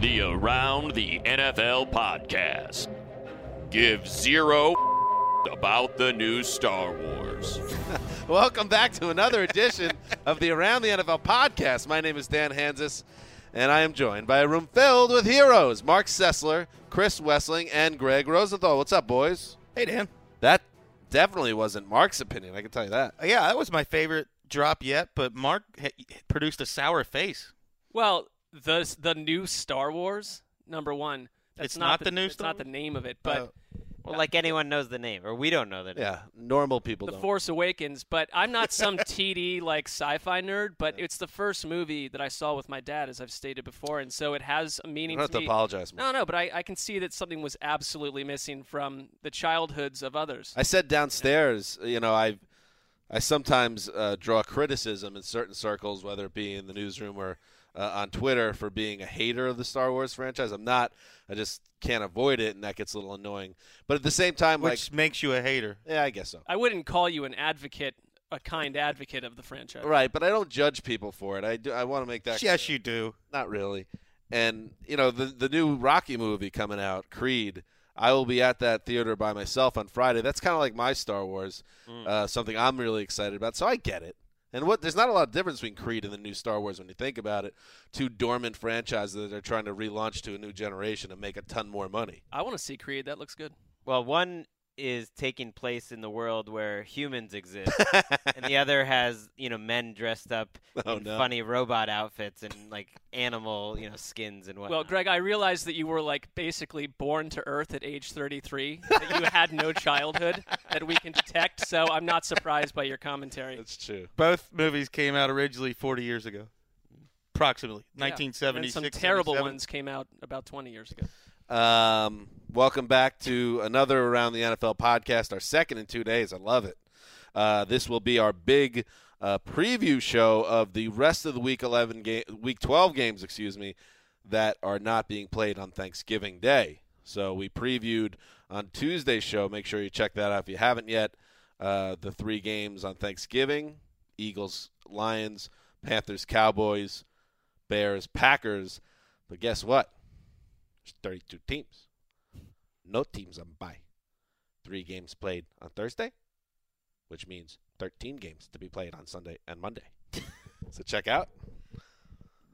The Around the NFL podcast. Give zero about the new Star Wars. Welcome back to another edition of the Around the NFL podcast. My name is Dan Hanzus, and I am joined by a room filled with heroes Mark Sessler, Chris Wesseling, and Greg Rosenthal. What's up, boys? Hey, Dan. That definitely wasn't Mark's opinion, I can tell you that. Yeah, that was my favorite drop yet, but Mark ha- produced a sour face. Well, the the new Star Wars number one. That's It's not the new It's Star not the name of it, but Uh, Well, like anyone knows the name, or we don't know the name. Yeah, normal people the don't. Force Awakens. But I'm not some TD like sci-fi nerd. But it's the first movie that I saw with my dad, as I've stated before, and so it has a you meaning don't have to to apologize. Mark. No, no, but I, I can see that something was absolutely missing from the childhoods of others. I said downstairs, you know, I I sometimes uh, draw criticism in certain circles, whether it be in the newsroom or uh, on Twitter, for being a hater of the Star Wars franchise. I'm not. I just can't avoid it, and that gets a little annoying. But at the same time, which like, makes you a hater. yeah, I guess so. I wouldn't call you an advocate, a kind advocate of the franchise. Right, but I don't judge people for it. I do. I want to make that. Yes, clear. you do. Not really. And you know the the new Rocky movie coming out, Creed. I will be at that theater by myself on Friday. That's kind of like my Star Wars, uh, something I'm really excited about. So I get it. And what there's not a lot of difference between Creed and the new Star Wars when you think about it. Two dormant franchises that are trying to relaunch to a new generation and make a ton more money. I want to see Creed. That looks good. Well, one is taking place in the world where humans exist, and the other has you know men dressed up Oh, in no. funny robot outfits and like animal you know skins and whatnot. Well, Greg, I realized that you were like basically born to Earth at age 33. that you had no childhood that we can detect. So I'm not surprised by your commentary. That's true. Both movies came out originally 40 years ago, approximately Yeah. 1976. And some terrible ones came out about 20 years ago. Um, welcome back to another Around the NFL podcast, our second in two days. I love it. Uh, this will be our big uh, preview show of the rest of the week 11 game, week 12 games, excuse me, that are not being played on Thanksgiving Day. So we previewed on Tuesday's show. Make sure you check that out if you haven't yet. Uh, the three games on Thanksgiving: Eagles, Lions, Panthers, Cowboys, Bears, Packers. But guess what? There's 32 teams. No teams on bye. Three games played on Thursday, which means 13 games to be played on Sunday and Monday. so check out.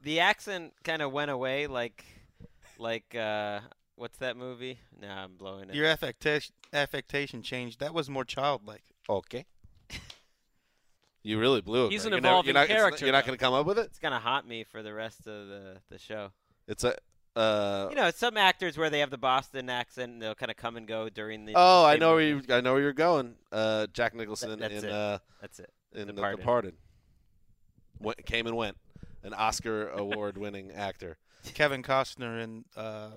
the accent kind of went away, like like uh, what's that movie? Nah, I'm blowing it. Your affectation affectation changed. That was more childlike. Okay. You really blew it. He's Greg. an You're never- you're not, it's- character, You're not though. going to come up with it. it's gonna haunt me for the rest of the the show. It's a. Uh, You know, some actors where they have the Boston accent, and they'll kind of come and go during the. oh, I same know where you. I know where you're going. Uh, Jack Nicholson That's in it. uh, That's it. in The Departed. Departed. w- came and went. An Oscar award-winning actor. Kevin Costner in uh,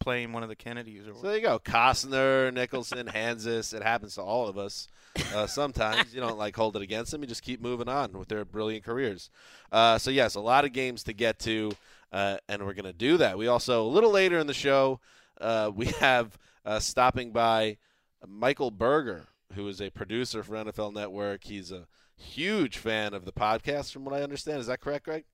playing one of the Kennedys. Or So there you go. Costner, Nicholson, Hanzus. It happens to all of us. Uh, sometimes you don't like hold it against them. You just keep moving on with their brilliant careers. Uh, so yes, a lot of games to get to, uh, and we're going to do that. We also a little later in the show, uh, we have uh, stopping by Michael Berger, who is a producer for NFL Network. He's a huge fan of the podcast, from what I understand. Is that correct, Greg?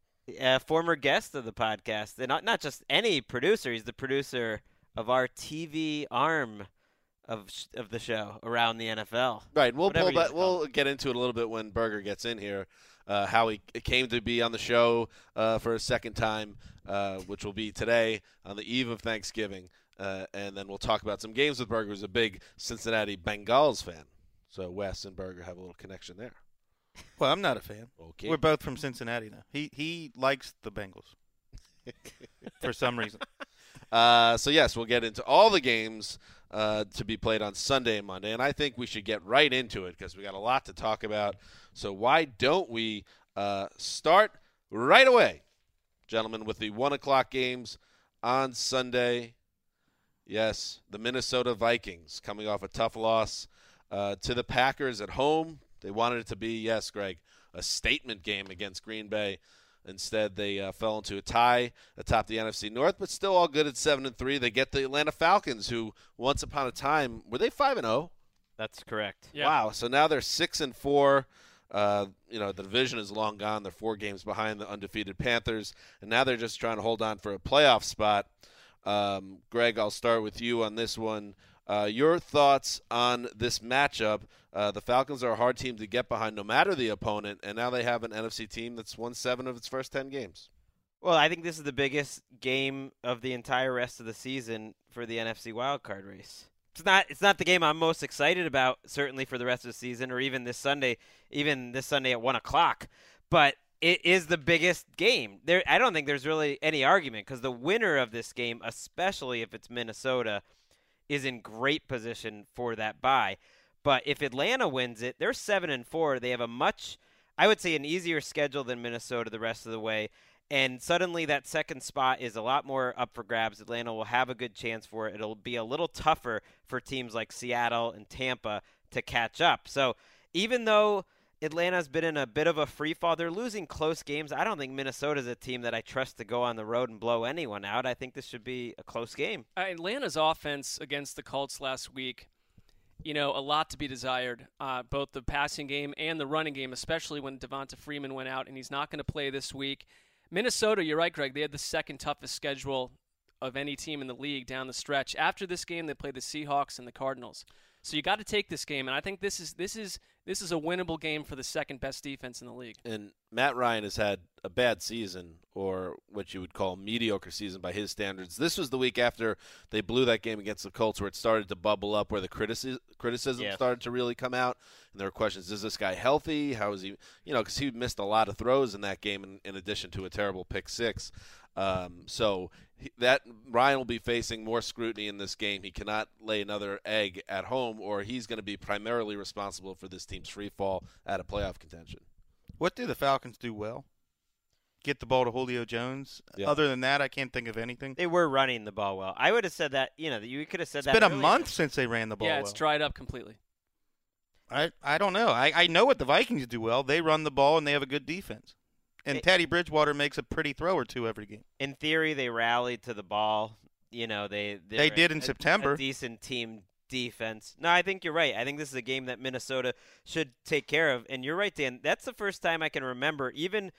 uh, former guest of the podcast, and not not just any producer. He's the producer of our TV arm of of the show around the NFL. Right. We'll pull that. We'll get into it a little bit when Berger gets in here. Uh, how he came to be on the show uh, for a second time, uh, which will be today on the eve of Thanksgiving, uh, and then we'll talk about some games with Berger, who's a big Cincinnati Bengals fan. So Wes and Berger have a little connection there. well, I'm not a fan. Okay. We're both from Cincinnati now. He he likes the Bengals for some reason. Uh, so yes, we'll get into all the games uh, to be played on Sunday and Monday, and I think we should get right into it because we got a lot to talk about. So why don't we uh, start right away, gentlemen, with the one o'clock games on Sunday? Yes, the Minnesota Vikings coming off a tough loss uh, to the Packers at home. They wanted it to be, yes, Greg, a statement game against Green Bay. Instead, they uh, fell into a tie atop the NFC North, but still all good at seven and three. They get the Atlanta Falcons, who once upon a time were they five and zero. That's correct. Yeah. Wow! So now they're six and four. Uh, you know the division is long gone. They're four games behind the undefeated Panthers, and now they're just trying to hold on for a playoff spot. Um, Greg, I'll start with you on this one. Uh, your thoughts on this matchup? Uh, the Falcons are a hard team to get behind, no matter the opponent, and now they have an NFC team that's won seven of its first ten games. Well, I think this is the biggest game of the entire rest of the season for the NFC wildcard race. It's not it's not the game I'm most excited about, certainly for the rest of the season, or even this Sunday, even this Sunday at one o'clock. But it is the biggest game. There, I don't think there's really any argument because the winner of this game, especially if it's Minnesota, is in great position for that bye. But if Atlanta wins it, they're seven and four. They have a much, I would say, an easier schedule than Minnesota the rest of the way. And suddenly that second spot is a lot more up for grabs. Atlanta will have a good chance for it. It'll be a little tougher for teams like Seattle and Tampa to catch up. So even though Atlanta's been in a bit of a free fall, they're losing close games. I don't think Minnesota's a team that I trust to go on the road and blow anyone out. I think this should be a close game. Uh, Atlanta's offense against the Colts last week, you know, a lot to be desired. Uh, both the passing game and the running game, especially when Devonta Freeman went out and he's not going to play this week. Minnesota, you're right, Greg. They had the second toughest schedule of any team in the league down the stretch. After this game, they play the Seahawks and the Cardinals. So you got to take this game, and I think this is this is this is a winnable game for the second best defense in the league. And Matt Ryan has had a bad season, or what you would call mediocre season by his standards. This was the week after they blew that game against the Colts, where it started to bubble up, where the criticism criticism Yeah. started to really come out, and there were questions: Is this guy healthy? How is he? You know, because he missed a lot of throws in that game, in, in addition to a terrible pick six. Um, so he, that Ryan will be facing more scrutiny in this game. He cannot lay another egg at home, or he's going to be primarily responsible for this team's free fall out of playoff contention. What do the Falcons do well? Get the ball to Julio Jones. Yeah. Other than that, I can't think of anything. They were running the ball well. I would have said that. You know, you could have said It's that. It's been a earlier. month since they ran the ball yeah, well. it's dried up completely. I I don't know. I, I know what the Vikings do well. They run the ball and they have a good defense. And Teddy Bridgewater makes a pretty throw or two every game. In theory, they rallied to the ball. You know, they They did in a- September. A decent team defense. No, I think you're right. I think this is a game that Minnesota should take care of. And you're right, Dan. That's the first time I can remember, even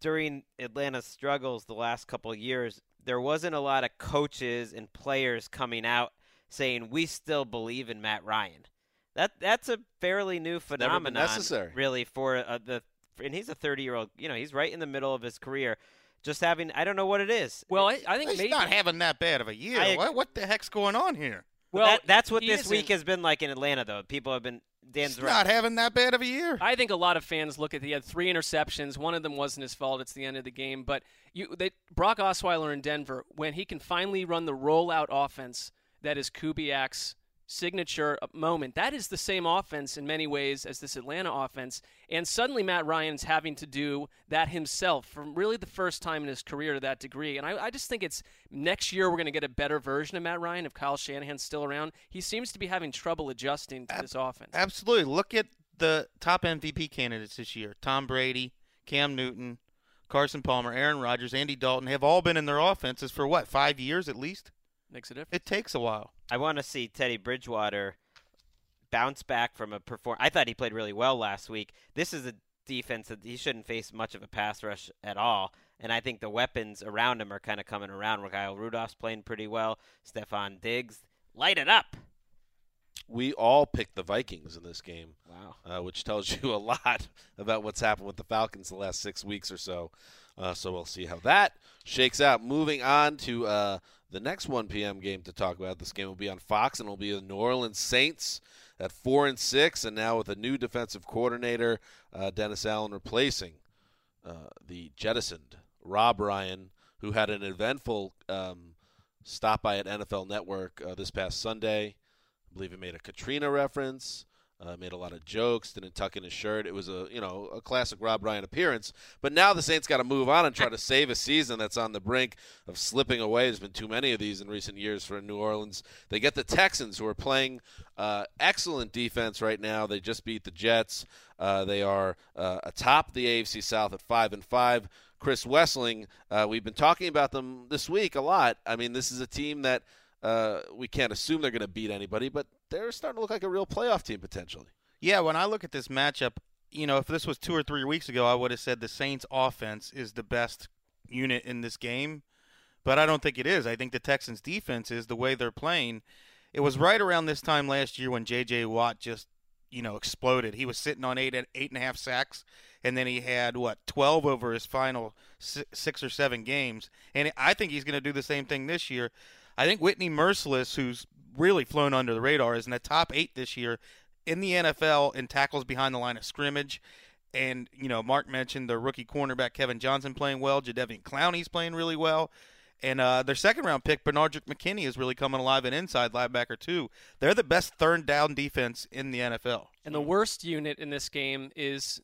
during Atlanta's struggles the last couple of years, there wasn't a lot of coaches and players coming out saying we still believe in Matt Ryan. That that's a fairly new phenomenon, necessary. really, for uh, the. And he's a 30 year old. You know, he's right in the middle of his career. Just having, I don't know what it is. Well, I, I think He's maybe not having that bad of a year. I what, what the heck's going on here? well that, that's what this week has been like in Atlanta, though. People have been Dan's He's right. not having that bad of a year. I think a lot of fans look at he had three interceptions. One of them wasn't his fault. It's the end of the game. But you, they, Brock Osweiler in Denver, when he can finally run the rollout offense that is Kubiak's signature moment. That is the same offense in many ways as this Atlanta offense. And suddenly Matt Ryan's having to do that himself for really the first time in his career to that degree. And I, I just think it's next year we're going to get a better version of Matt Ryan if Kyle Shanahan's still around. He seems to be having trouble adjusting to this offense. Absolutely. Look at the top MVP candidates this year Tom Brady, Cam Newton, Carson Palmer, Aaron Rodgers, Andy Dalton have all been in their offenses for what, five years at least? Makes a difference. It takes a while. I want to see Teddy Bridgewater bounce back from a perform. I thought he played really well last week. This is a defense that he shouldn't face much of a pass rush at all. And I think the weapons around him are kind of coming around. Kyle Rudolph's playing pretty well. Stefon Diggs, light it up. We all picked the Vikings in this game. Wow. Uh, which tells you a lot about what's happened with the Falcons the last six weeks or so. Uh, so we'll see how that shakes out. Moving on to uh, the next 1 p.m. game to talk about. This game will be on Fox and will be the New Orleans Saints at four and six, and now with a new defensive coordinator, uh, Dennis Allen replacing uh, the jettisoned Rob Ryan, who had an eventful um, stop by at NFL Network uh, this past Sunday. I believe he made a Katrina reference. Uh, made a lot of jokes, didn't tuck in his shirt. It was a you know a classic Rob Ryan appearance. But now the Saints got to move on and try to save a season that's on the brink of slipping away. There's been too many of these in recent years for New Orleans. They get the Texans, who are playing uh, excellent defense right now. They just beat the Jets. Uh, they are uh, atop the AFC South at five and five. Chris Wesseling, uh, we've been talking about them this week a lot. I mean, this is a team that uh, we can't assume they're going to beat anybody, but they're starting to look like a real playoff team potentially. Yeah, when I look at this matchup, you know, if this was two or three weeks ago, I would have said the Saints' offense is the best unit in this game, but I don't think it is. I think the Texans' defense is the way they're playing. It was right around this time last year when J.J. Watt just, you know, exploded. He was sitting on eight eight and a half sacks, and then he had what twelve over his final six or seven games. And I think he's going to do the same thing this year. I think Whitney Mercilus, who's really flown under the radar, is in the top eight this year in the NFL in tackles behind the line of scrimmage. And, you know, Mark mentioned the rookie cornerback Kevin Johnson playing well. Jadeveon Clowney's playing really well. And uh, their second round pick, Benardrick McKinney, is really coming alive at inside linebacker, too. They're the best third down defense in the NFL. And the worst unit in this game is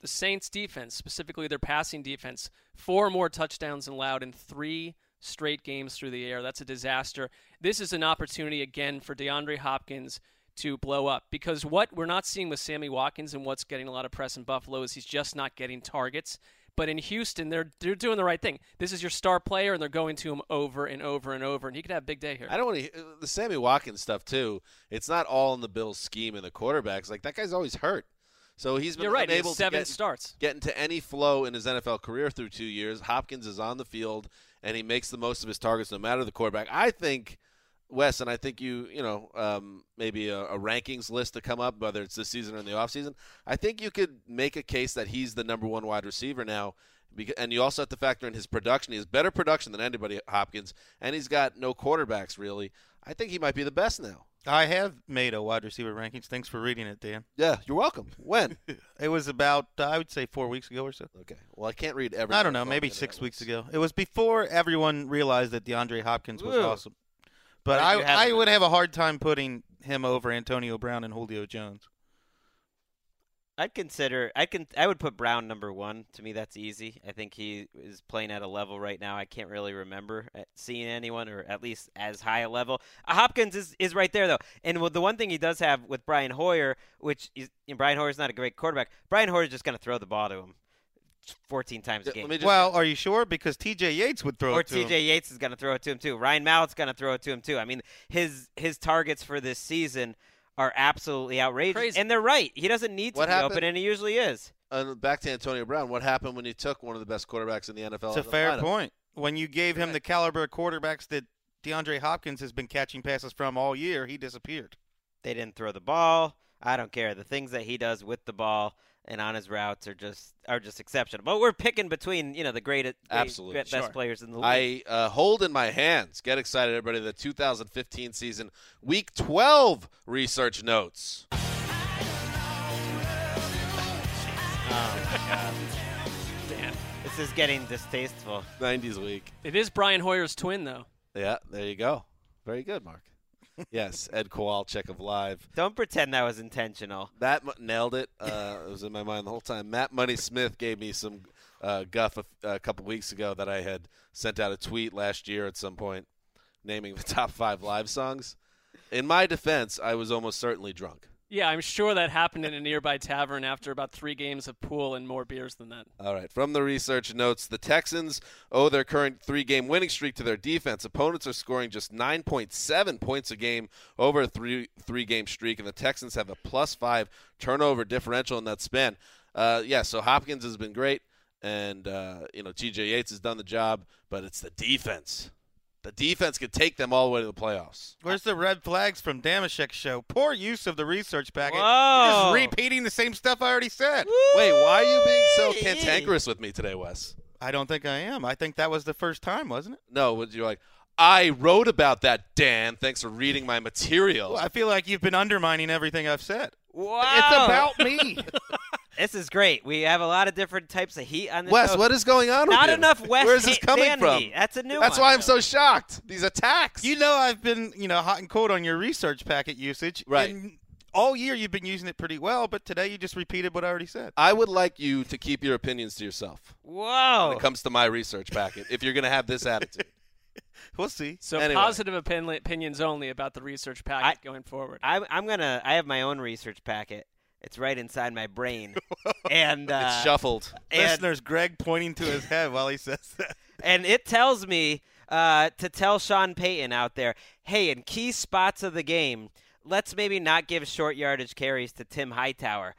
the Saints defense, specifically their passing defense. Four more touchdowns allowed in three straight games through the air. That's a disaster. This is an opportunity again for DeAndre Hopkins to blow up because what we're not seeing with Sammy Watkins and what's getting a lot of press in Buffalo is he's just not getting targets. But in Houston, they're they're doing the right thing. This is your star player, and they're going to him over and over and over, and he could have a big day here. I don't want to the Sammy Watkins stuff too. It's not all in the Bills' scheme and the quarterbacks. Like that guy's always hurt. So he's been You're right. unable seven to get, starts. get into any flow in his NFL career through two years. Hopkins is on the field and he makes the most of his targets no matter the quarterback. I think Wes, and I think you, you know, um, maybe a, a, rankings list to come up, whether it's this season or in the offseason. I think you could make a case that he's the number one wide receiver now. And you also have to factor in his production. He has better production than anybody, Hopkins, and he's got no quarterbacks really. I think he might be the best now. I have made a wide receiver rankings. Thanks for reading it, Dan. Yeah, you're welcome. When? it was about uh, I would say four weeks ago or so. Okay. Well, I can't read every. I don't know. Maybe six weeks ago. It was before everyone realized that DeAndre Hopkins was awesome. But I, I would have a hard time putting him over Antonio Brown and Julio Jones. I'd consider I can I would put Brown number one. To me, that's easy. I think he is playing at a level right now. I can't really remember seeing anyone or at least as high a level. Uh, Hopkins is, is right there though, and the one thing he does have with Brian Hoyer, which is you know, Brian Hoyer's not a great quarterback. Brian Hoyer's just going to throw the ball to him. 14 times a game. Just, well, are you sure? Because T.J. Yates would throw or it to T.J. Yates is going to throw it to him too. Ryan Mallett's going to throw it to him too. I mean, his his targets for this season are absolutely outrageous. Crazy. And they're right. He doesn't need to What be happened- open, and he usually is. Uh, back to Antonio Brown. What happened when you took one of the best quarterbacks in the NFL? It's a fair lineup? point. When you gave him the caliber of quarterbacks that DeAndre Hopkins has been catching passes from all year, he disappeared. They didn't throw the ball. I don't care. The things that he does with the ball and on his routes are just are just exceptional. But we're picking between you know the great, great Absolutely. best Sure. players in the league. I uh, hold in my hands. Get excited, everybody! The 2015 season, Week 12 research notes. Dan. This is getting distasteful. 90s week. It is Brian Hoyer's twin, though. Yeah, there you go. Very good, Mark. Yes, Ed Kowalczyk of Live. Don't pretend that was intentional. Matt m- nailed it. Uh, it was in my mind the whole time. Matt Money Smith gave me some uh, guff a, a couple weeks ago that I had sent out a tweet last year at some point naming the top five live songs. In my defense, I was almost certainly drunk. Yeah, I'm sure that happened in a nearby tavern after about three games of pool and more beers than that. All right. From the research notes, the Texans owe their current three game winning streak to their defense. Opponents are scoring just 9.7 points a game over a three three game streak, and the Texans have a plus five turnover differential in that span. Uh, yeah, so Hopkins has been great, and, uh, you know, TJ Yates has done the job, but it's the defense. The defense could take them all the way to the playoffs. Where's the red flags from Dameshek's show? Poor use of the research packet. Whoa. Just repeating the same stuff I already said. Wait, why are you being so cantankerous with me today, Wes? I don't think I am. I think that was the first time, wasn't it? No, would you like? I wrote about that, Dan. Thanks for reading my material. Well, I feel like you've been undermining everything I've said. Wow. It's about me. This is great. We have a lot of different types of heat on this Wes, show. what is going on? Not with enough Wes Where's this coming sanity. from? That's a new That's one. why I'm so shocked. These attacks. you know I've been, you know, hot and cold on your research packet usage. Right. And all year you've been using it pretty well, but today you just repeated what I already said. I would like you to keep your opinions to yourself Whoa. when it comes to my research packet. if you're going to have this attitude, We'll see. So Anyway. positive opin- opinions only about the research packet I- going forward. I'm, I'm gonna. I have my own research packet. It's right inside my brain, and uh, it's shuffled. and, Listeners, Greg pointing to his head while he says that. and it tells me uh, to tell Sean Payton out there, hey, in key spots of the game, let's maybe not give short yardage carries to Tim Hightower.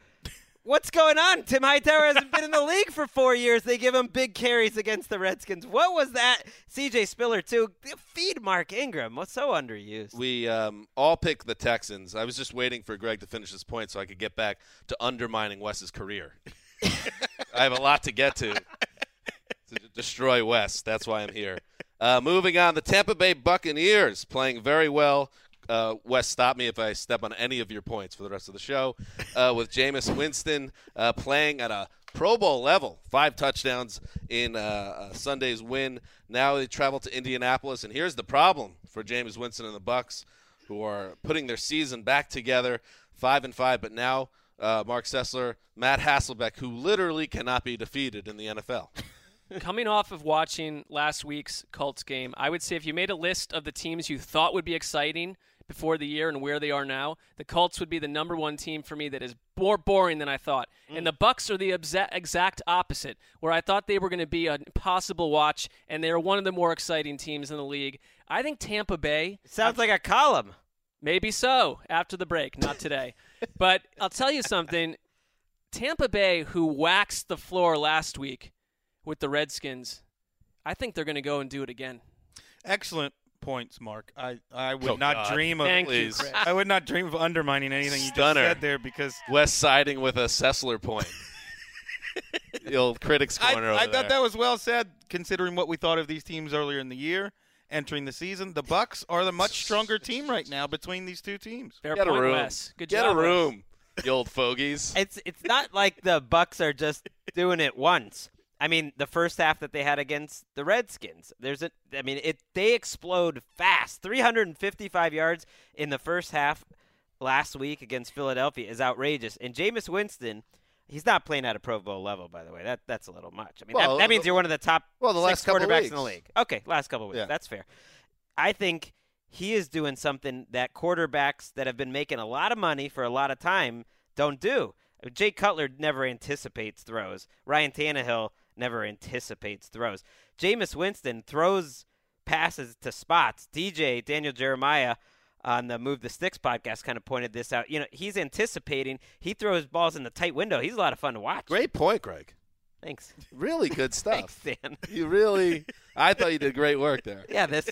What's going on? Tim Hightower hasn't been in the league for four years. They give him big carries against the Redskins. What was that? CJ Spiller too. Feed Mark Ingram. What's so underused? We um, all pick the Texans. I was just waiting for Greg to finish his point so I could get back to undermining Wes's career. I have a lot to get to to destroy Wes. That's why I'm here. Uh, moving on, the Tampa Bay Buccaneers playing very well. Uh, Wes, stop me if I step on any of your points for the rest of the show. Uh, with Jameis Winston uh, playing at a Pro Bowl level, five touchdowns in uh, uh, Sunday's win. Now they travel to Indianapolis, and here's the problem for Jameis Winston and the Bucs, who are putting their season back together, five and five. But now uh, Mark Sessler, Matt Hasselbeck, who literally cannot be defeated in the NFL. Coming off of watching last week's Colts game, I would say if you made a list of the teams you thought would be exciting before the year and where they are now, the Colts would be the number one team for me that is more boring than I thought. And mm. the Bucs are the exa- exact opposite, where I thought they were going to be an impossible watch, and they're one of the more exciting teams in the league. I think Tampa Bay Sounds like a column. Maybe so after the break, not today. but I'll tell you something Tampa Bay, who waxed the floor last week with the Redskins, I think they're going to go and do it again. Excellent points, Mark. I, I would Oh, not God. dream of Thank please. you, Chris. I would not dream of undermining anything you Stunner. just said there because Wes siding with a Sessler point. the old critics I, corner I over thought there. that was well said considering what we thought of these teams earlier in the year entering the season. The Bucs are the much stronger team right now between these two teams. Fair Get a room. Wes. Good Get job, a Wes. room, you old fogies. It's it's not like the Bucs are just doing it once. I mean, the first half that they had against the Redskins, there's a I mean, it they explode fast. 355 yards in the first half last week against Philadelphia is outrageous. And Jameis Winston, he's not playing at a Pro Bowl level, by the way. That that's a little much. I mean, Well, that, that means uh, you're one of the top well, the six last couple quarterbacks weeks. in the league. Okay, last couple weeks. Yeah. That's fair. I think he is doing something that quarterbacks that have been making a lot of money for a lot of time don't do. Jay Cutler never anticipates throws. Ryan Tannehill never anticipates throws. Jameis Winston throws passes to spots. DJ Daniel Jeremiah on the Move the Sticks podcast kind of pointed this out. You know, he's anticipating. He throws balls in the tight window. He's a lot of fun to watch. Great point, Greg. Thanks. Really good stuff. Thanks, stuff. Dan. You really, I thought you did great work there. Yeah, this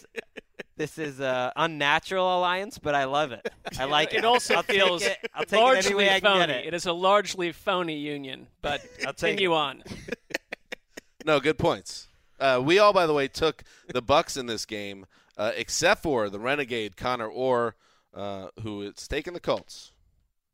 this is a unnatural alliance, but I love it. I like it. It also I'll feels take it. I'll take it largely any way I can phony. get it. it is a largely phony union, but I'll take continue on. No, good points. Uh, we all, by the way, took the Bucs in this game, uh, except for the renegade Connor Orr, uh, who is taking the Colts.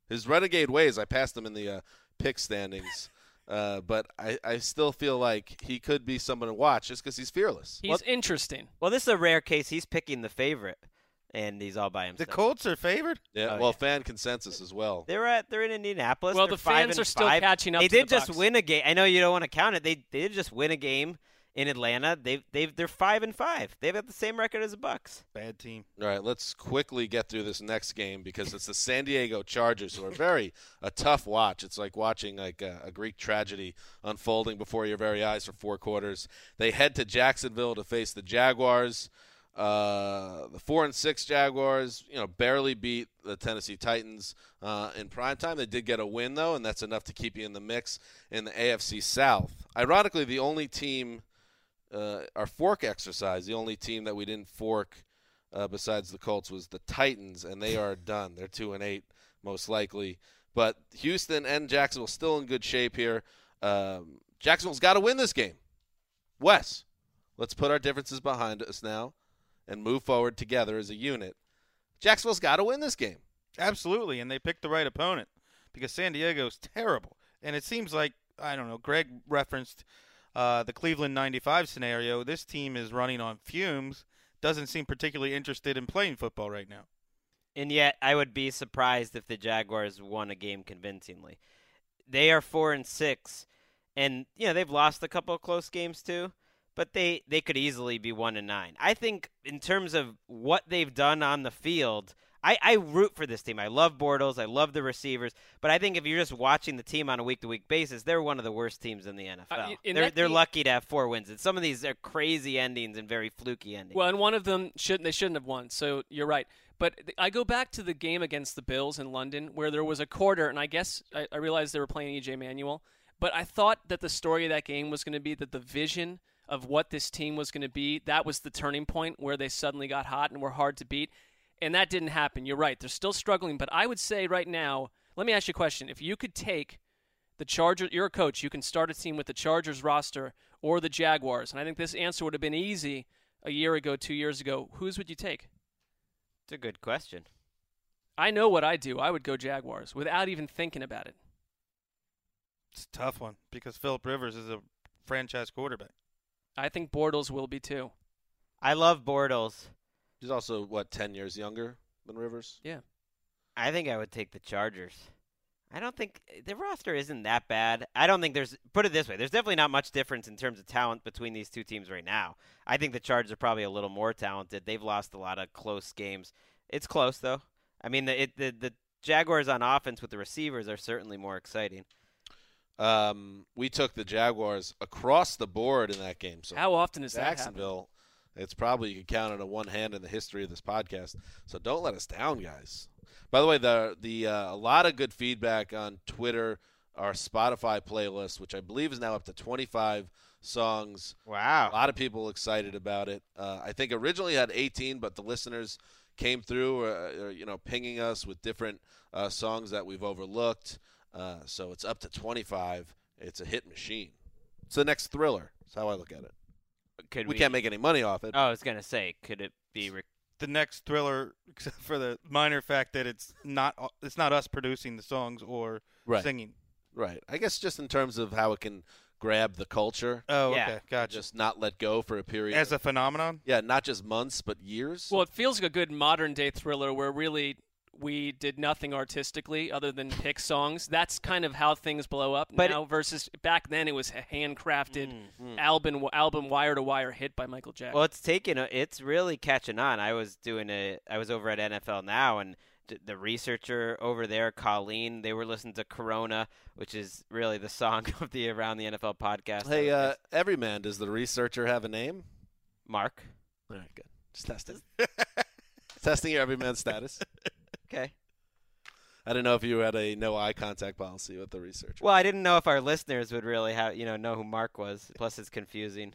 His renegade ways, I passed him in the uh, pick standings, uh, but I, I still feel like he could be someone to watch just because he's fearless. He's interesting. Well, this is a rare case. He's picking the favorite and he's all by himself. The. Colts are favored. Yeah, Oh, well, yeah. fan consensus as well. They're at they're in Indianapolis. Well, They're the five fans are still five. catching up They to the did just Bucs. win a game. I know you don't want to count it. They they did just win a game in Atlanta. They they they're five and five. They've got the same record as the Bucs. Bad team. All right, let's quickly get through this next game because it's the San Diego Chargers who are very a tough watch. It's like watching like a, a Greek tragedy unfolding before your very eyes for four quarters. They head to Jacksonville to face the Jaguars. Uh, the four and six Jaguars, you know, barely beat the Tennessee Titans uh, in prime time. They did get a win though, and that's enough to keep you in the mix in the AFC South. Ironically, the only team uh, our fork exercise, the only team that we didn't fork uh, besides the Colts was the Titans, and they are done. They're two and eight, most likely. But Houston and Jacksonville still in good shape here. Um, Jacksonville's got to win this game. Wes, let's put our differences behind us now and move forward together as a unit. Jacksonville's got to win this game. Absolutely, and they picked the right opponent because San Diego's terrible. And it seems like I don't know. Greg referenced uh, the Cleveland '95 scenario. This team is running on fumes. Doesn't seem particularly interested in playing football right now. And yet, I would be surprised if the Jaguars won a game convincingly. They are four and six, and you know they've lost a couple of close games too, but they they could easily be one and nine. I think in terms of what they've done on the field, I, I root for this team. I love Bortles, I love the receivers, but I think if you're just watching the team on a week to week basis, they're one of the worst teams in the NFL. Uh, in they're they're game- lucky to have four wins, and some of these are crazy endings and very fluky endings. Well, and one of them shouldn't they shouldn't have won. So you're right. But th- I go back to the game against the Bills in London where there was a quarter, and I guess I, I realized they were playing EJ Manuel. But I thought that the story of that game was going to be that the vision of what this team was going to be that was the turning point where they suddenly got hot and were hard to beat, and that didn't happen. You're right; they're still struggling. But I would say right now, let me ask you a question: If you could take the Chargers, you're a coach, you can start a team with the Chargers roster or the Jaguars, and I think this answer would have been easy a year ago, two years ago. Whose would you take? it's a good question. I know what I do. I would go Jaguars without even thinking about it. It's a tough one because Philip Rivers is a franchise quarterback. I think Bortles will be too. I love Bortles. He's also what ten years younger than Rivers. Yeah. I think I would take the Chargers. I don't think the roster isn't that bad. I don't think there's put it this way. There's definitely not much difference in terms of talent between these two teams right now. I think the Chargers are probably a little more talented. They've lost a lot of close games. It's close though. I mean the it, the the Jaguars on offense with the receivers are certainly more exciting. Um, we took the Jaguars across the board in that game. So How often is that? Jacksonville, it's probably you can count it on one hand in the history of this podcast. So don't let us down, guys. By the way, the the uh, a lot of good feedback on Twitter, our Spotify playlist, which I believe is now up to 25 songs. Wow. A lot of people excited about it. Uh, I think originally had 18, but the listeners came through, uh, uh, you know, pinging us with different uh, songs that we've overlooked. Uh, so it's up to 25. It's a hit machine. It's the next thriller. That's how I look at it. Could We can't make any money off it. Oh, I was gonna say, could it be? Re- The next thriller, except for the minor fact that it's not it's not us producing the songs or Right. singing. Right. I guess just in terms of how it can grab the culture, Oh, Yeah. okay, gotcha. just not let go for a period. As a phenomenon. yeah, not just months, but years. Well, it feels like a good modern day thriller where really we did nothing artistically other than pick songs. That's kind of how things blow up But- now versus back then it was a handcrafted Mm. album album wire to wire hit by Michael Jackson. Well, it's taking. A, it's really catching on. I was doing a. I was over at NFL now, and the researcher over there, Colleen, they were listening to Corona, which is really the song of the Around the NFL podcast. hey, I uh, guess. everyman, does the researcher have a name? Mark. All right, good. Just testing. testing your everyman status. Okay. I didn't know if you had a no eye contact policy with the researcher. Well, I didn't know if our listeners would really have, you know, know who Mark was. Plus, it's confusing.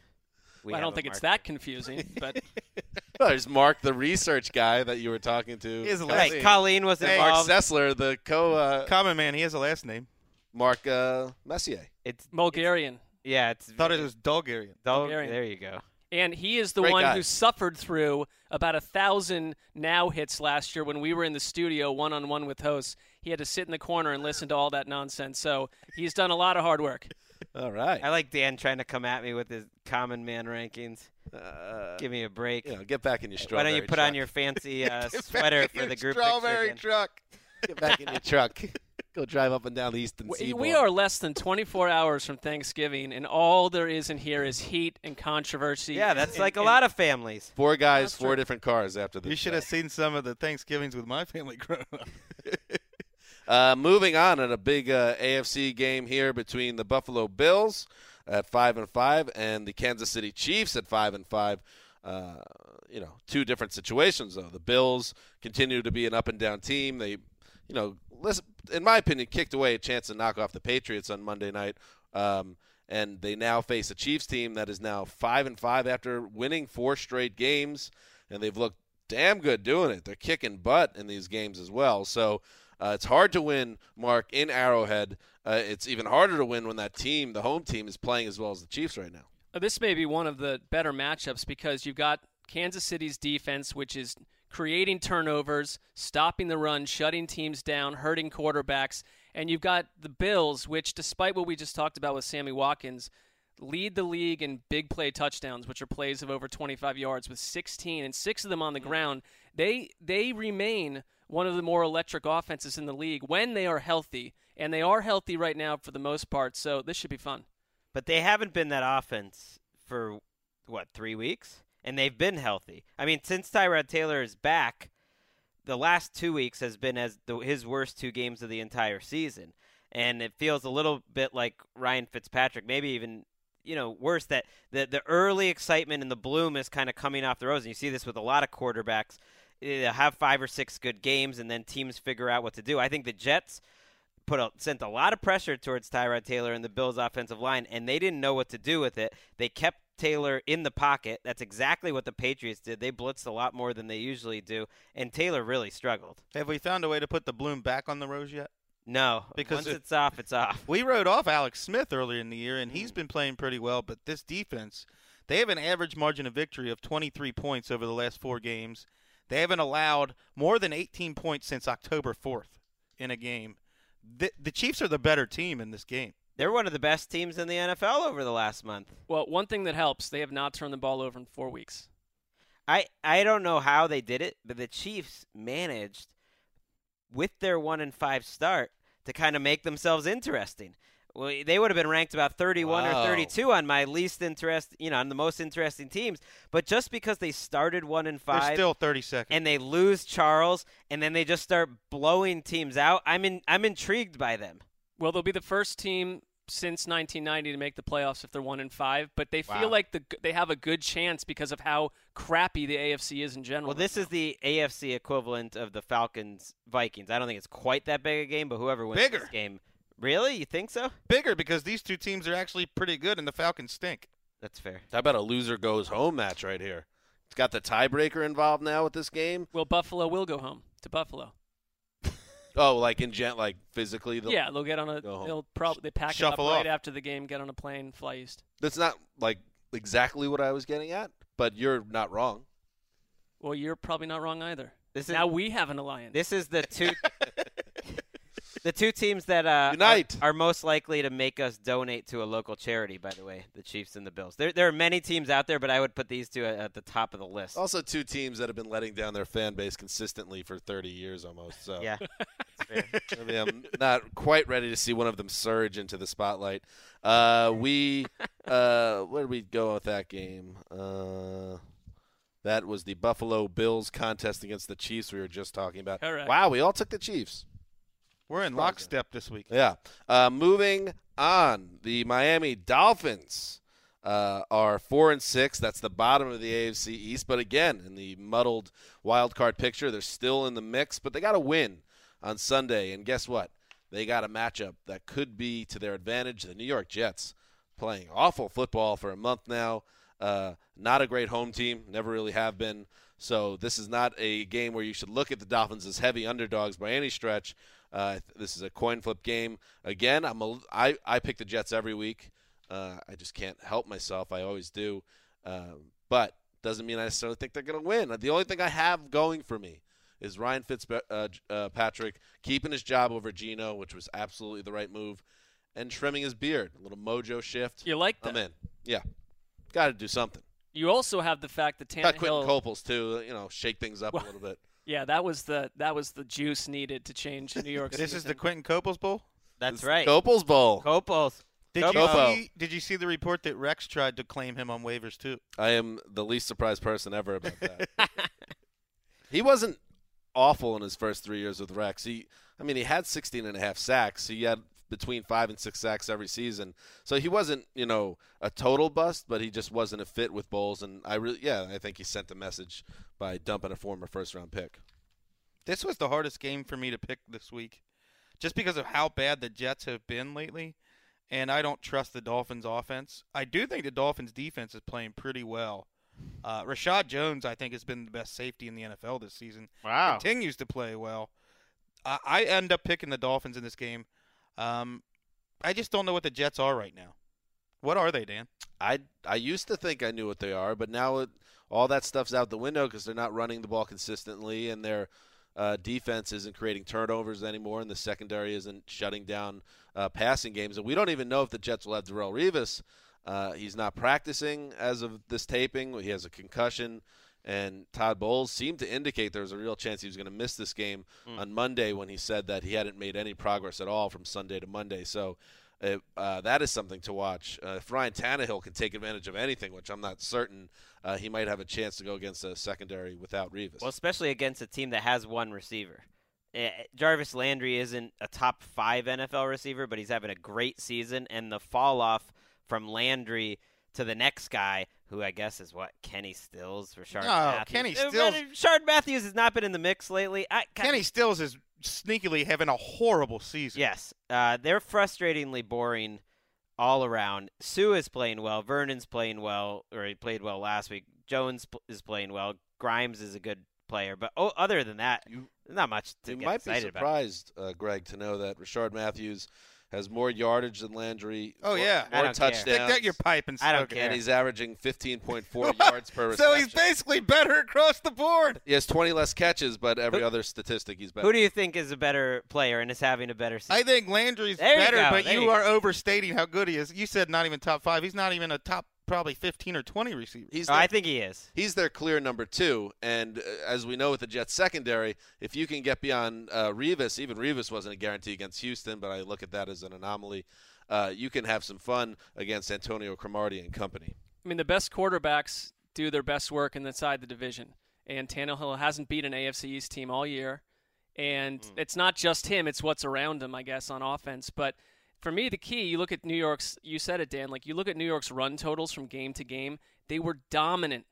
We I don't a think it's that confusing, but Oh, there's Mark, the research guy that you were talking to. He has a Colleen. last Right, Colleen was Hey, Mark. Sessler, the co uh, Common man, he has a last name. Mark uh, Messier. It's Bulgarian. yeah, it's Thought it was Bulgarian. Dol- Bulgarian. There you go. And he is the Great one guy. who suffered through about a thousand now hits last year when we were in the studio one on one with hosts. He had to sit in the corner and listen to all that nonsense. So he's done a lot of hard work. All right. I like Dan trying to come at me with his common man rankings. Uh, Give me a break. you know, get back in your truck. Why don't you put on your fancy uh, sweater for the group strawberry picture? again? truck. Get back in your truck. Go drive up and down the eastern We, seaboard. we are less than 24 hours from Thanksgiving, and all there is in here is heat and controversy. Yeah, that's and- like a lot of families. Four guys, That's four true. different cars after this. You should have seen some of the Thanksgivings with my family growing up. Uh, moving on, in a big uh, AFC game here between the Buffalo Bills at five and five and the Kansas City Chiefs at five and five. Uh, you know, two different situations though. The Bills continue to be an up and down team. They, you know, listen, in my opinion, kicked away a chance to knock off the Patriots on Monday night. Um, and they now face a Chiefs team that is now five and five after winning four straight games, and they've looked damn good doing it. They're kicking butt in these games as well. So uh, it's hard to win, Mark, in Arrowhead. Uh, it's even harder to win when that team, the home team, is playing as well as the Chiefs right now. Uh, This may be one of the better matchups because you've got Kansas City's defense, which is creating turnovers, stopping the run, shutting teams down, hurting quarterbacks. And you've got the Bills, which, despite what we just talked about with Sammy Watkins, lead the league in big play touchdowns, which are plays of over 25 yards, with 16 and six of them on the mm. ground. They they remain one of the more electric offenses in the league when they are healthy, and they are healthy right now for the most part. So this should be fun. But they haven't been that offense for what three weeks, and they've been healthy. I mean, since Tyrod Taylor is back, the last two weeks has been as the, his worst two games of the entire season, and it feels a little bit like Ryan Fitzpatrick, maybe even you know worse that the the early excitement and the bloom is kind of coming off the rose, and you see this with a lot of quarterbacks. They have five or six good games, and then teams figure out what to do. I think the Jets put a, sent a lot of pressure towards Tyrod Taylor and the Bills' offensive line, and they didn't know what to do with it. They kept Taylor in the pocket. That's exactly what the Patriots did. They blitzed a lot more than they usually do, and Taylor really struggled. Have we found a way to put the bloom back on the rose yet? No, Because once it- it's off, it's off. We wrote off Alex Smith earlier in the year, and he's been playing pretty well. But this defense, they have an average margin of victory of 23 points over the last four games. They haven't allowed more than 18 points since October 4th in a game. The, the Chiefs are the better team in this game. They're one of the best teams in the NFL over the last month. Well, one thing that helps, they have not turned the ball over in four weeks. I I don't know how they did it, but the Chiefs managed with their one and five start to kind of make themselves interesting. Well, they would have been ranked about 31 Wow. or 32 on my least interest, you know, on the most interesting teams. But just because they started one and They're five still 32nd. and they lose Charles and then they just start blowing teams out, I'm in, I'm intrigued by them. Well, they'll be the first team since 1990 to make the playoffs if they're one and five, but they Wow. feel like the they have a good chance because of how crappy the AFC is in general. Well, this is the AFC equivalent of the Falcons Vikings. I don't think it's quite that big a game, but whoever wins Bigger. this game, really, you think so? Bigger because these two teams are actually pretty good, and the Falcons stink. That's fair. How about a loser goes home match right here? It's got the tiebreaker involved now with this game. well, Buffalo will go home to Buffalo. Oh, like in gent, like physically. they'll- yeah, they'll get on a. go. They'll probably they pack Shuffle it up right off. after the game, get on a plane, fly east. That's not like exactly what I was getting at, but you're not wrong. Well, you're probably not wrong either. This is Now we have an alliance. this is the two the two teams that uh, Unite. Are, are most likely to make us donate to a local charity. By the way, the Chiefs and the Bills. There there are many teams out there, but I would put these two at, at the top of the list. Also, two teams that have been letting down their fan base consistently for 30 years almost. So Yeah, that's fair. I mean, I'm not quite ready to see one of them surge into the spotlight. Uh, we, uh, where did we go with that game? Uh, that was the Buffalo Bills contest against the Chiefs we were just talking about. Correct. Wow, we all took the Chiefs. We're in lockstep this week. Yeah. Uh, moving on, the Miami Dolphins uh, are four and six. That's the bottom of the AFC East. But again, in the muddled wild card picture, they're still in the mix. But they got to win on Sunday. And guess what? They got a matchup that could be to their advantage. The New York Jets playing awful football for a month now. Uh, not a great home team. Never really have been. So this is not a game where you should look at the Dolphins as heavy underdogs by any stretch. Uh, this is a coin flip game. Again, I'm a, I, I pick the Jets every week. Uh, I just can't help myself. I always do. Um, but doesn't mean I necessarily think they're going to win. The only thing I have going for me is Ryan Fitzpatrick uh, uh, keeping his job over Geno, which was absolutely the right move. and trimming his beard. A little mojo shift. You like that? I'm in. Yeah. Got to do something. You also have the fact that Got Quinton Tannehill. Coples too. You know, shake things up Well, a little bit. Yeah, that was the that was the juice needed to change New York. This is the citizen. Quinton Coples Bowl. That's It's right. Coples Bowl. Coples. Did Copo. you see? Did you see the report that Rex tried to claim him on waivers too? I am the least surprised person ever about that. he wasn't awful in his first three years with Rex. He, I mean, he had 16 and a half sacks. He had between five and six sacks every season. So he wasn't, you know, a total bust, but he just wasn't a fit with Bowles. And I really, yeah, I think he sent a message by dumping a former first round pick. This was the hardest game for me to pick this week, just because of how bad the Jets have been lately, and I don't trust the Dolphins' offense. I do think the Dolphins' defense is playing pretty well. Uh, Reshad Jones, I think, has been the best safety in the NFL this season. Wow. Continues to play well. I I end up picking the Dolphins in this game. Um, I just don't know what the Jets are right now. What are they, Dan? I I used to think I knew what they are, but now it, all that stuff's out the window because they're not running the ball consistently, and their uh, defense isn't creating turnovers anymore, and the secondary isn't shutting down uh, passing games. And we don't even know if the Jets will have Darrelle Revis. Uh, he's not practicing as of this taping. He has a concussion, and Todd Bowles seemed to indicate there was a real chance he was going to miss this game on Monday when he said that he hadn't made any progress at all from Sunday to Monday. So. It, uh, that is something to watch. Uh, if Ryan Tannehill can take advantage of anything, which I'm not certain, uh, he might have a chance to go against a secondary without Revis. Well, especially against a team that has one receiver. Eh, Jarvis Landry isn't a top five NFL receiver, but he's having a great season, and the fall off from Landry to the next guy, who I guess is what Kenny Stills for Shard No, Matthews. Kenny Uh, Stills- but Shard Matthews has not been in the mix lately. I, Kenny Stills is sneakily having a horrible season. Yes, uh, they're frustratingly boring all around. Suh is playing well. Vernon's playing well, or he played well last week. Jones p- is playing well. Grimes is a good player, but oh, other than that, You- not much to you get might be excited about. surprised, uh, Greg, to know that Rishard Matthews has more yardage than Landry. Oh, more- yeah. I more don't care. touchdowns. Stick that your pipe and I don't care. and he's averaging 15.4 yards per So reception. he's basically better across the board. He has 20 less catches, but every Who- other statistic he's better. Who do you think is a better player and is having a better season? I think Landry's There better, go, but there you you are go. overstating how good he is. You said not even top five. He's not even a top probably 15 or 20 receivers. He's Oh, their, I think he is. he's their clear number two. And uh, as we know with the Jets secondary, if you can get beyond uh, Revis, even Revis wasn't a guarantee against Houston, but I look at that as an anomaly. Uh, you can have some fun against Antonio Cromartie and company. I mean, the best quarterbacks do their best work inside the division, and Tannehill hasn't beat an AFC East team all year. And it's not just him; it's what's around him, I guess, on offense. But for me, the key, you look at New York's. You said it, Dan. Like you look at New York's run totals from game to game. They were dominant,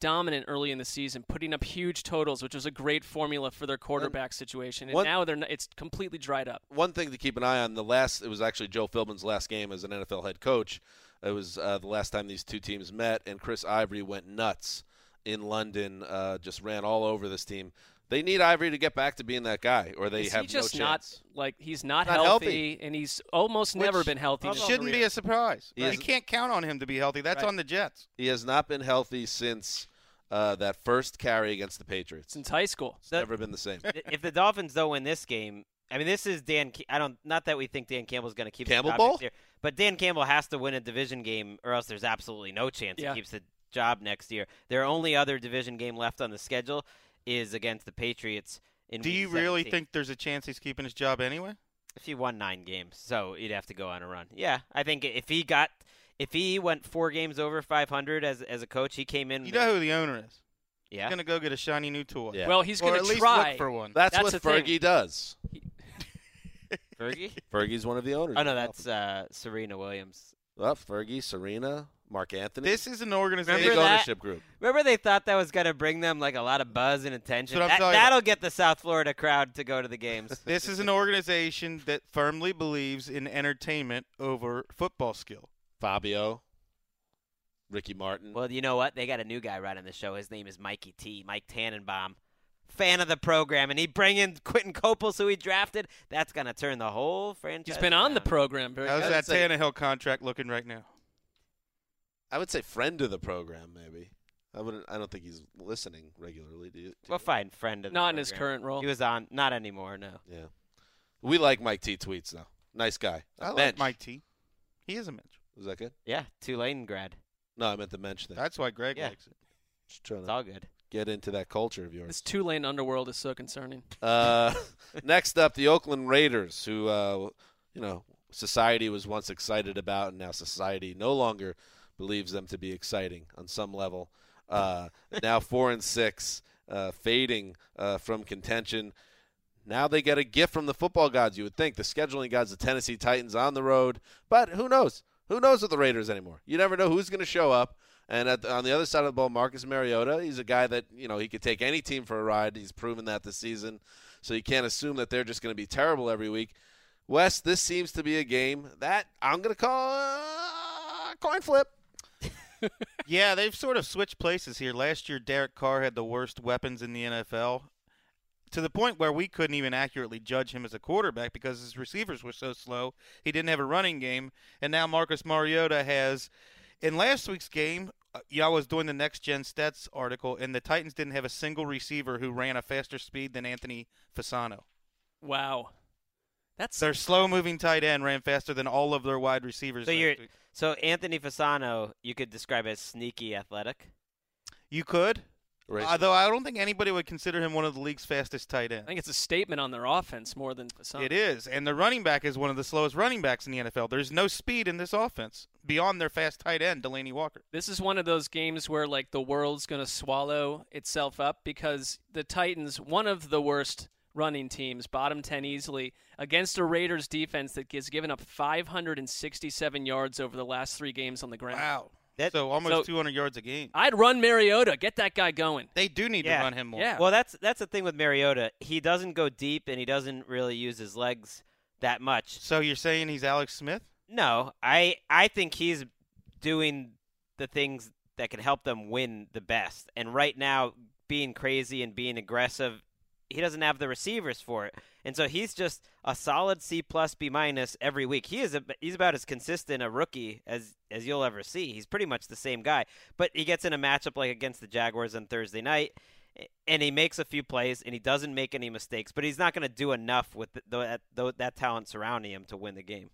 dominant early in the season, putting up huge totals, which was a great formula for their quarterback situation. And one- now they're n- it's completely dried up. one thing to keep an eye on the last it was actually Joe Philbin's last game as an NFL head coach. It was uh, the last time these two teams met, and Chris Ivory went nuts in London. Uh, just ran all over this team. They need Ivory to get back to being that guy, or they Is have he just no not like he's not, Not healthy, healthy. and he's almost never been healthy. in Shouldn't be a surprise. He You can't count on him to be healthy. That's Right. on the Jets. He has not been healthy since uh, that first carry against the Patriots. since high school. It's The- never been the same. if the Dolphins don't win this game, I mean, this is Dan. I don't. Not that we think Dan Campbell's going to keep Campbell the job Bowl? next year, but Dan Campbell has to win a division game, or else there's absolutely no chance Yeah. he keeps the job next year. Their only other division game left on the schedule is against the Patriots. In Do you really 17. think there's a chance he's keeping his job anyway? if he won nine games, so he'd have to go on a run? Yeah, I think if he got, if he went four games over 500 as as a coach, he came in. You know who the owner is. yeah, He's gonna go get a shiny new toy. Yeah. Well, he's or going at to least try. look for one. That's, That's what the thing. Fergie does. Fergie. Fergie's one of the owners. Oh no, that's uh, Serena Williams. well, Fergie, Serena, Marc Anthony. This is an organization. Remember that? ownership group. Remember they thought that was going to bring them like a lot of buzz and attention. That's what I'm That, talking about. that'll get the South Florida crowd to go to the games. This is an organization that firmly believes in entertainment over football skill. Fabio, Ricky Martin. well, you know what? They got a new guy running the show. His name is Mikey T. Mike Tannenbaum. Fan of the program, and he bring in Quinton Coples, who he drafted. That's gonna turn the whole franchise. He's been on the program. Very How's good. that say- Tannehill contract looking right now? I would say friend of the program, maybe. I wouldn't. I don't think he's listening regularly. Do you? do Well, fine, friend of the Not in his current role. He was on, not anymore. No. Yeah. We like Mike T tweets though. Nice guy. I like Mike T. He is a Mensch. Was that good? Yeah, Tulane grad. No, I meant the Mensch thing. That's why Greg Yeah. likes it. Just trying It's to all good. get into that culture of yours. This Tulane underworld is so concerning. Uh, next up, the Oakland Raiders, who uh, you know society was once excited about, and now society no longer believes them to be exciting on some level. Uh, now four and six, uh, fading uh, from contention. Now they get a gift from the football gods. You would think the scheduling gods, the Tennessee Titans on the road, but who knows? Who knows with the Raiders anymore? You never know who's going to show up. And the, on the other side of the ball, Marcus Mariota, he's a guy that you know he could take any team for a ride. He's proven that this season, so you can't assume that they're just going to be terrible every week. Wes, this seems to be a game that I'm going to call coin flip. Yeah, they've sort of switched places here. Last year, Derek Carr had the worst weapons in the NFL to the point where we couldn't even accurately judge him as a quarterback because his receivers were so slow. He didn't have a running game. And now Marcus Mariota has. In last week's game, uh, yeah, I was doing the next gen stats article, and the Titans didn't have a single receiver who ran a faster speed than Anthony Fasano. Wow. That's Their slow moving tight end ran faster than all of their wide receivers. So you're week. So Anthony Fasano, you could describe as sneaky athletic. You could. Race- Although I don't think anybody would consider him one of the league's fastest tight ends. I think it's a statement on their offense more than some. It is, and the running back is one of the slowest running backs in the NFL. There's no speed in this offense beyond their fast tight end, Delanie Walker. This is one of those games where like the world's going to swallow itself up because the Titans, one of the worst running teams, bottom 10 easily against a Raiders defense that has given up 567 yards over the last 3 games on the ground. Wow. That- so almost so- 200 yards a game. I'd run Mariota, get that guy going. They do need Yeah. to run him more. Yeah. Well, that's that's the thing with Mariota. He doesn't go deep and he doesn't really use his legs that much. So you're saying he's Alex Smith? No, I I think he's doing the things that can help them win the best. And right now, being crazy and being aggressive, he doesn't have the receivers for it. And so he's just a solid C plus B minus every week. He is a, he's about as consistent a rookie as as you'll ever see. He's pretty much the same guy. But he gets in a matchup like against the Jaguars on Thursday night. And he makes a few plays, and he doesn't make any mistakes. But he's not going to do enough with the, the, that, that talent surrounding him to win the game.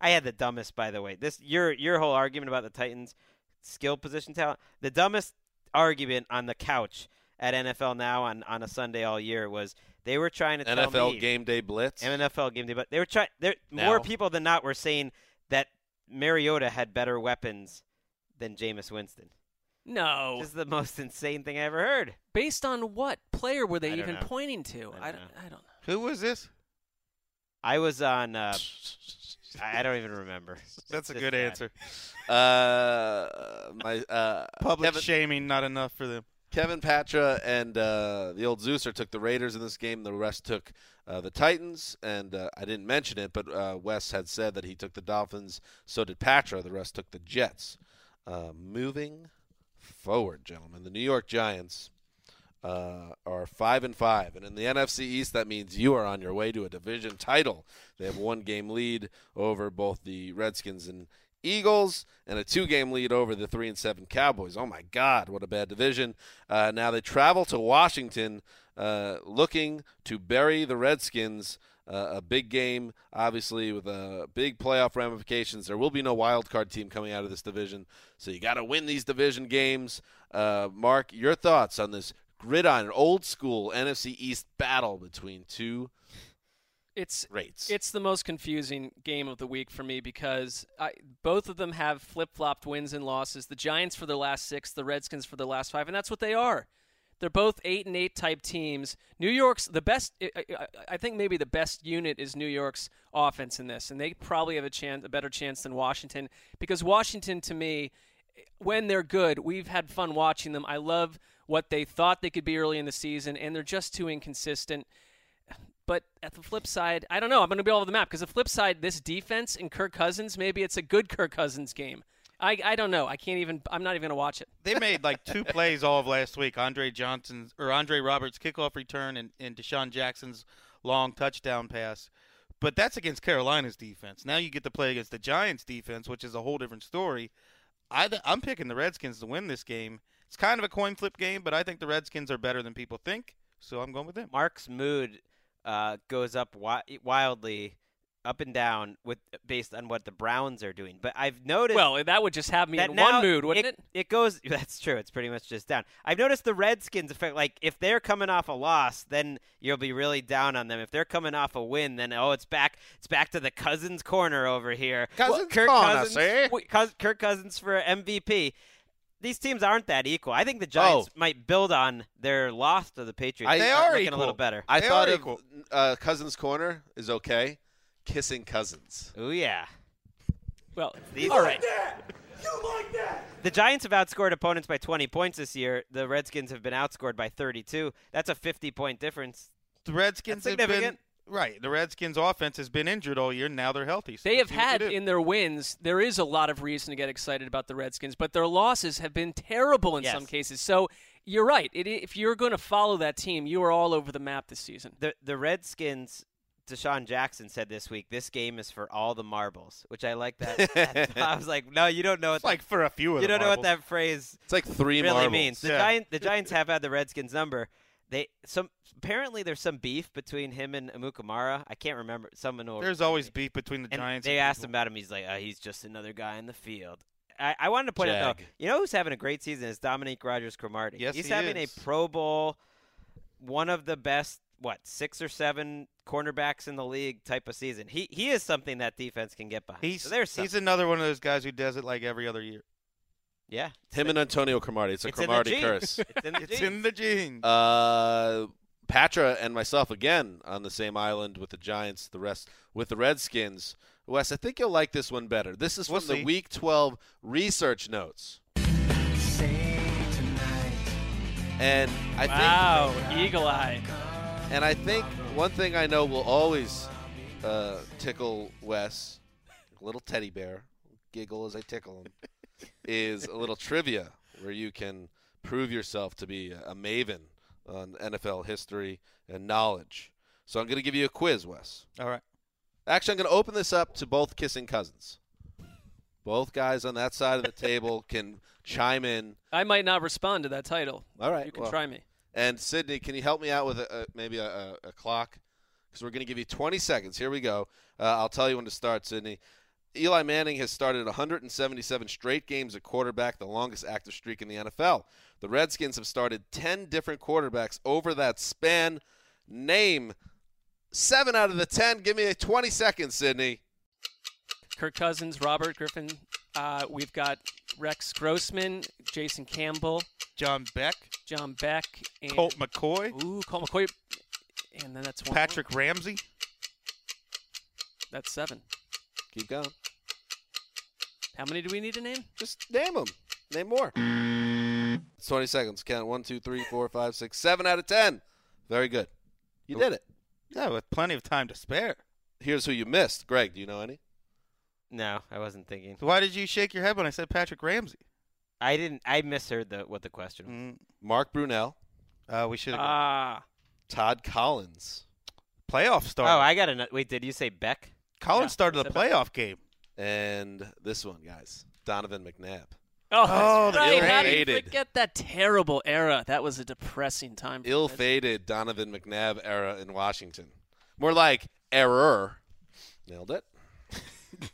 I had the dumbest, by the way. This your your whole argument about the Titans' skill position talent. The dumbest argument on the couch at NFL Now on, on a Sunday all year was they were trying to tell NFL me game day blitz. NFL game day, but they were trying. There more people than not were saying that Mariota had better weapons than Jameis Winston. No. This is the most insane thing I ever heard. Based on what player were they even know. pointing to? I I don't don't, I don't know. Who was this? I was on. Uh, I I don't even remember. That's a good guy. answer. uh, my uh, Public Kevin, shaming, not enough for them. Kevin Patra and uh, the old Zeuser took the Raiders in this game. The rest took uh, the Titans, and uh, I didn't mention it, but uh, Wes had said that he took the Dolphins. So did Patra. The rest took the Jets. Uh, moving forward, gentlemen, the New York Giants uh, are five and five, and in the NFC East, that means you are on your way to a division title. They have one game lead over both the Redskins and Eagles, and a two-game lead over the three and seven Cowboys. Oh my God, what a bad division! Uh, now they travel to Washington, uh, looking to bury the Redskins. Uh, a big game, obviously, with uh, big playoff ramifications. There will be no wild card team coming out of this division, so you got to win these division games. Uh, Mark, your thoughts on this gridiron, old school NFC East battle between two It's rates? It's the most confusing game of the week for me because I, both of them have flip flopped wins and losses. The Giants for their last six, the Redskins for their last five, and that's what they are. They're both eight and eight type teams. New York's the best. I think maybe the best unit is New York's offense in this, and they probably have a chance, a better chance than Washington because Washington, to me, when they're good, we've had fun watching them. I love what they thought they could be early in the season, and they're just too inconsistent. But at the flip side, I don't know. I'm going to be all over the map because the flip side, this defense and Kirk Cousins, maybe it's a good Kirk Cousins game. I, I don't know. I can't even. I'm not even going to watch it. They made like two plays all of last week. Andre Johnson's or Andre Roberts' kickoff return and, and DeSean Jackson's long touchdown pass. But that's against Carolina's defense. Now you get to play against the Giants' defense, which is a whole different story. I, th- I'm picking the Redskins to win this game. It's kind of a coin flip game, but I think the Redskins are better than people think, so I'm going with them. Mark's mood uh, goes up wi- wildly up and down with based on what the Browns are doing. But I've noticed Well, that would just have me in one mood, wouldn't it? It goes. That's true. It's pretty much just down. I've noticed the Redskins effect. Like if they're coming off a loss, then you'll be really down on them. If they're coming off a win, then oh, it's back. It's back to the Cousins corner over here. Cousins Kirk corner, Cousins. see? wait, Kirk Cousins for MVP. These teams aren't that equal. I think the Giants Oh. might build on their loss to the Patriots. I- They are looking equal. a little better. I They thought of uh, Cousins Corner is okay. Kissing Cousins. Oh yeah. Well, These- all right. The Giants have outscored opponents by 20 points this year. The Redskins have been outscored by 32. That's a 50 point difference. The Redskins That's have been significant. Right. The Redskins offense has been injured all year. Now they're healthy. So They have let's see what had in their wins, there is a lot of reason to get excited about the Redskins, but their losses have been terrible in Yes. some cases. So you're right. It, if you're going to follow that team, you are all over the map this season. The the Redskins DeSean Jackson said this week, this game is for all the marbles, which I like that. I was like, no, you don't know what It's like for a few of you don't know what that phrase It's like three really marbles. means. The Yeah. Giant, the Giants have had the Redskins number. They some apparently there's some beef between him and Amukamara. I can't remember. Someone will There's always beef between the and Giants. they asked him about him. He's like, uh, he's just another guy in the field. I, I wanted to point out though, you know who's having a great season is Dominique Rodgers Cromartie. Yes, he's he having is. a Pro Bowl, one of the best, what six or seven cornerbacks in the league type of season. He he is something that defense can get behind. He's so there's he's another one of those guys who does it like every other year. Yeah. Him and Antonio Cromartie. It's a it's Cromartie curse. It's in the It's genes. in the genes. Uh, Patra and myself again on the same island with the Giants. The rest with the Redskins. Wes, I think you'll like this one better. This is from We'll the. Week 12 research notes. And I wow, think, eagle eye. and I think one thing I know will always uh, tickle Wes, a little teddy bear, giggle as I tickle him, is a little trivia where you can prove yourself to be a, a maven on NFL history and knowledge. So I'm going to give you a quiz, Wes. All right. Actually, I'm going to open this up to both kissing cousins. Both guys on that side of the table can chime in. I might not respond to that title. All right. You can well, try me. And Sydney, can you help me out with a, a, maybe a, a, a clock? Because we're going to give you 20 seconds. Here we go. Uh, I'll tell you when to start, Sydney. Eli Manning has started 177 straight games at quarterback, the longest active streak in the NFL. The Redskins have started 10 different quarterbacks over that span. Name seven out of the 10. Give me a 20 seconds, Sydney. Kirk Cousins, Robert Griffin. Uh, we've got Rex Grossman, Jason Campbell, John Beck, John Beck, and Colt McCoy, Ooh, Colt McCoy. And then that's one. more. Patrick Ramsey. That's seven. Keep going. How many do we need to name? Just name them. Name more. It's 20 seconds. Count one, two, three, four, five, six, seven out of 10. Very good. You did it. Yeah, with plenty of time to spare. Here's who you missed. Greg, do you know any? No, I wasn't thinking. So why did you shake your head when I said Patrick Ramsey? I didn't. I misheard the what the question. was. Mm, Mark Brunell, uh, we should have Ah, Todd Collins, playoff starter. Oh, I got a wait. Did you say Beck? Collins Yeah, started the said Beck. playoff game. And this one, guys, Donovan McNabb. oh, Oh, that's the right. How do you ill-fated. forget that terrible era? That was a depressing time. for the Reds. Ill-fated Donovan McNabb era in Washington. More like error. Nailed it.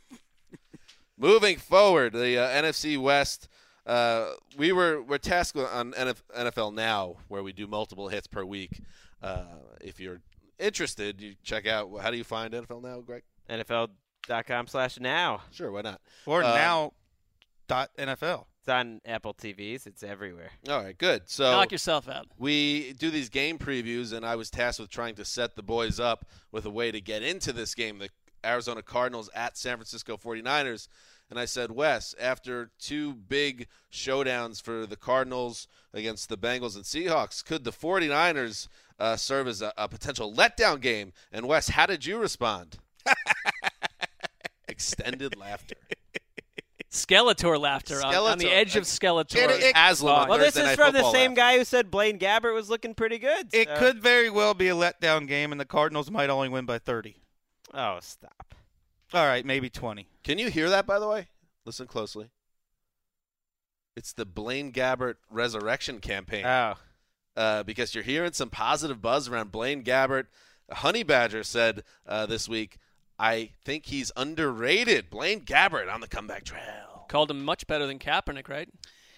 Moving forward, the uh, NFC West. Uh, we were we're tasked on NFL Now, where we do multiple hits per week. Uh, if you're interested, you check out. How do you find NFL Now, Greg? NFL.com slash now. Sure, why not? Or Uh, now, dot NFL. It's on Apple TVs. It's everywhere. All right, good. So Knock yourself out. we do these game previews, and I was tasked with trying to set the boys up with a way to get into this game, the Arizona Cardinals at San Francisco 49ers. And I said, Wes, after two big showdowns for the Cardinals against the Bengals and Seahawks, could the 49ers uh, serve as a, a potential letdown game? And Wes, how did you respond? Extended laughter. Skeletor laughter on, on the Skeletor. edge of Skeletor. Get it, Aslam on Well, this Thursday is Night from the Football same laugh. guy who said Blaine Gabbert was looking pretty good. It so- could very well be a letdown game, and the Cardinals might only win by 30. Oh, stop. All right, maybe 20. Can you hear that, by the way? Listen closely. It's the Blaine Gabbert resurrection campaign. Oh, uh, because you're hearing some positive buzz around Blaine Gabbert. Honey Badger said uh, this week, I think he's underrated. Blaine Gabbert on the comeback trail. Called him much better than Kaepernick, right?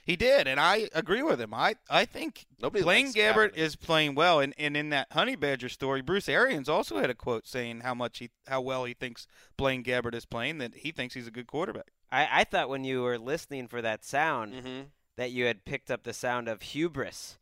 He did, and I agree with him. I, I think Nobody Blaine Gabbert Kaepernick. is playing well, and, and in that Honey Badger story, Bruce Arians also had a quote saying how much he how well he thinks Blaine Gabbert is playing. That he thinks he's a good quarterback. I, I thought when you were listening for that sound Mm-hmm. that you had picked up the sound of hubris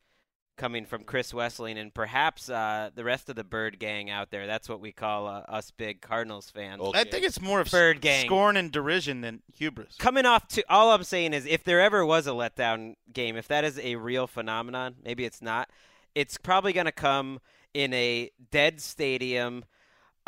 coming from Chris Wesseling and perhaps uh, the rest of the Bird Gang out there. That's what we call uh, us big Cardinals fans. Okay. I think it's more of Bird gang. scorn and derision than hubris. Coming off to all I'm saying is if there ever was a letdown game, if that is a real phenomenon, maybe it's not. It's probably going to come in a dead stadium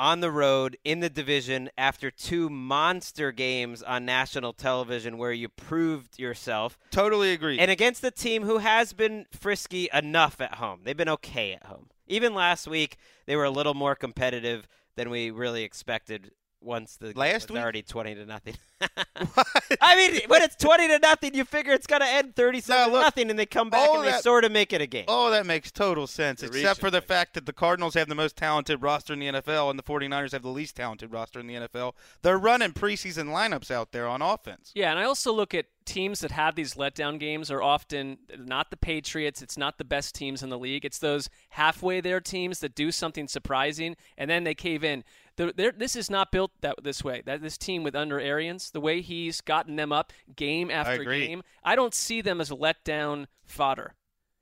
on the road in the division after two monster games on national television where you proved yourself Totally agree. and against the team who has been frisky enough at home. They've been okay at home. Even last week, they were a little more competitive than we really expected. Once the Last was week? already twenty to nothing. I mean, when it's twenty to nothing, you figure it's gonna end thirty-seven No, look, to nothing, and they come back all and they sort of make it a game. Oh, that makes total sense, You're except for the Mike. fact that the Cardinals have the most talented roster in the NFL and the 49ers have the least talented roster in the NFL. They're running preseason lineups out there on offense. Yeah, and I also look at teams that have these letdown games are often not the Patriots. It's not the best teams in the league. It's those halfway there teams that do something surprising and then they cave in. The- they're- This is not built that this way. That this team with under Arians, the way he's gotten them up game after agree. game, I don't see them as letdown fodder.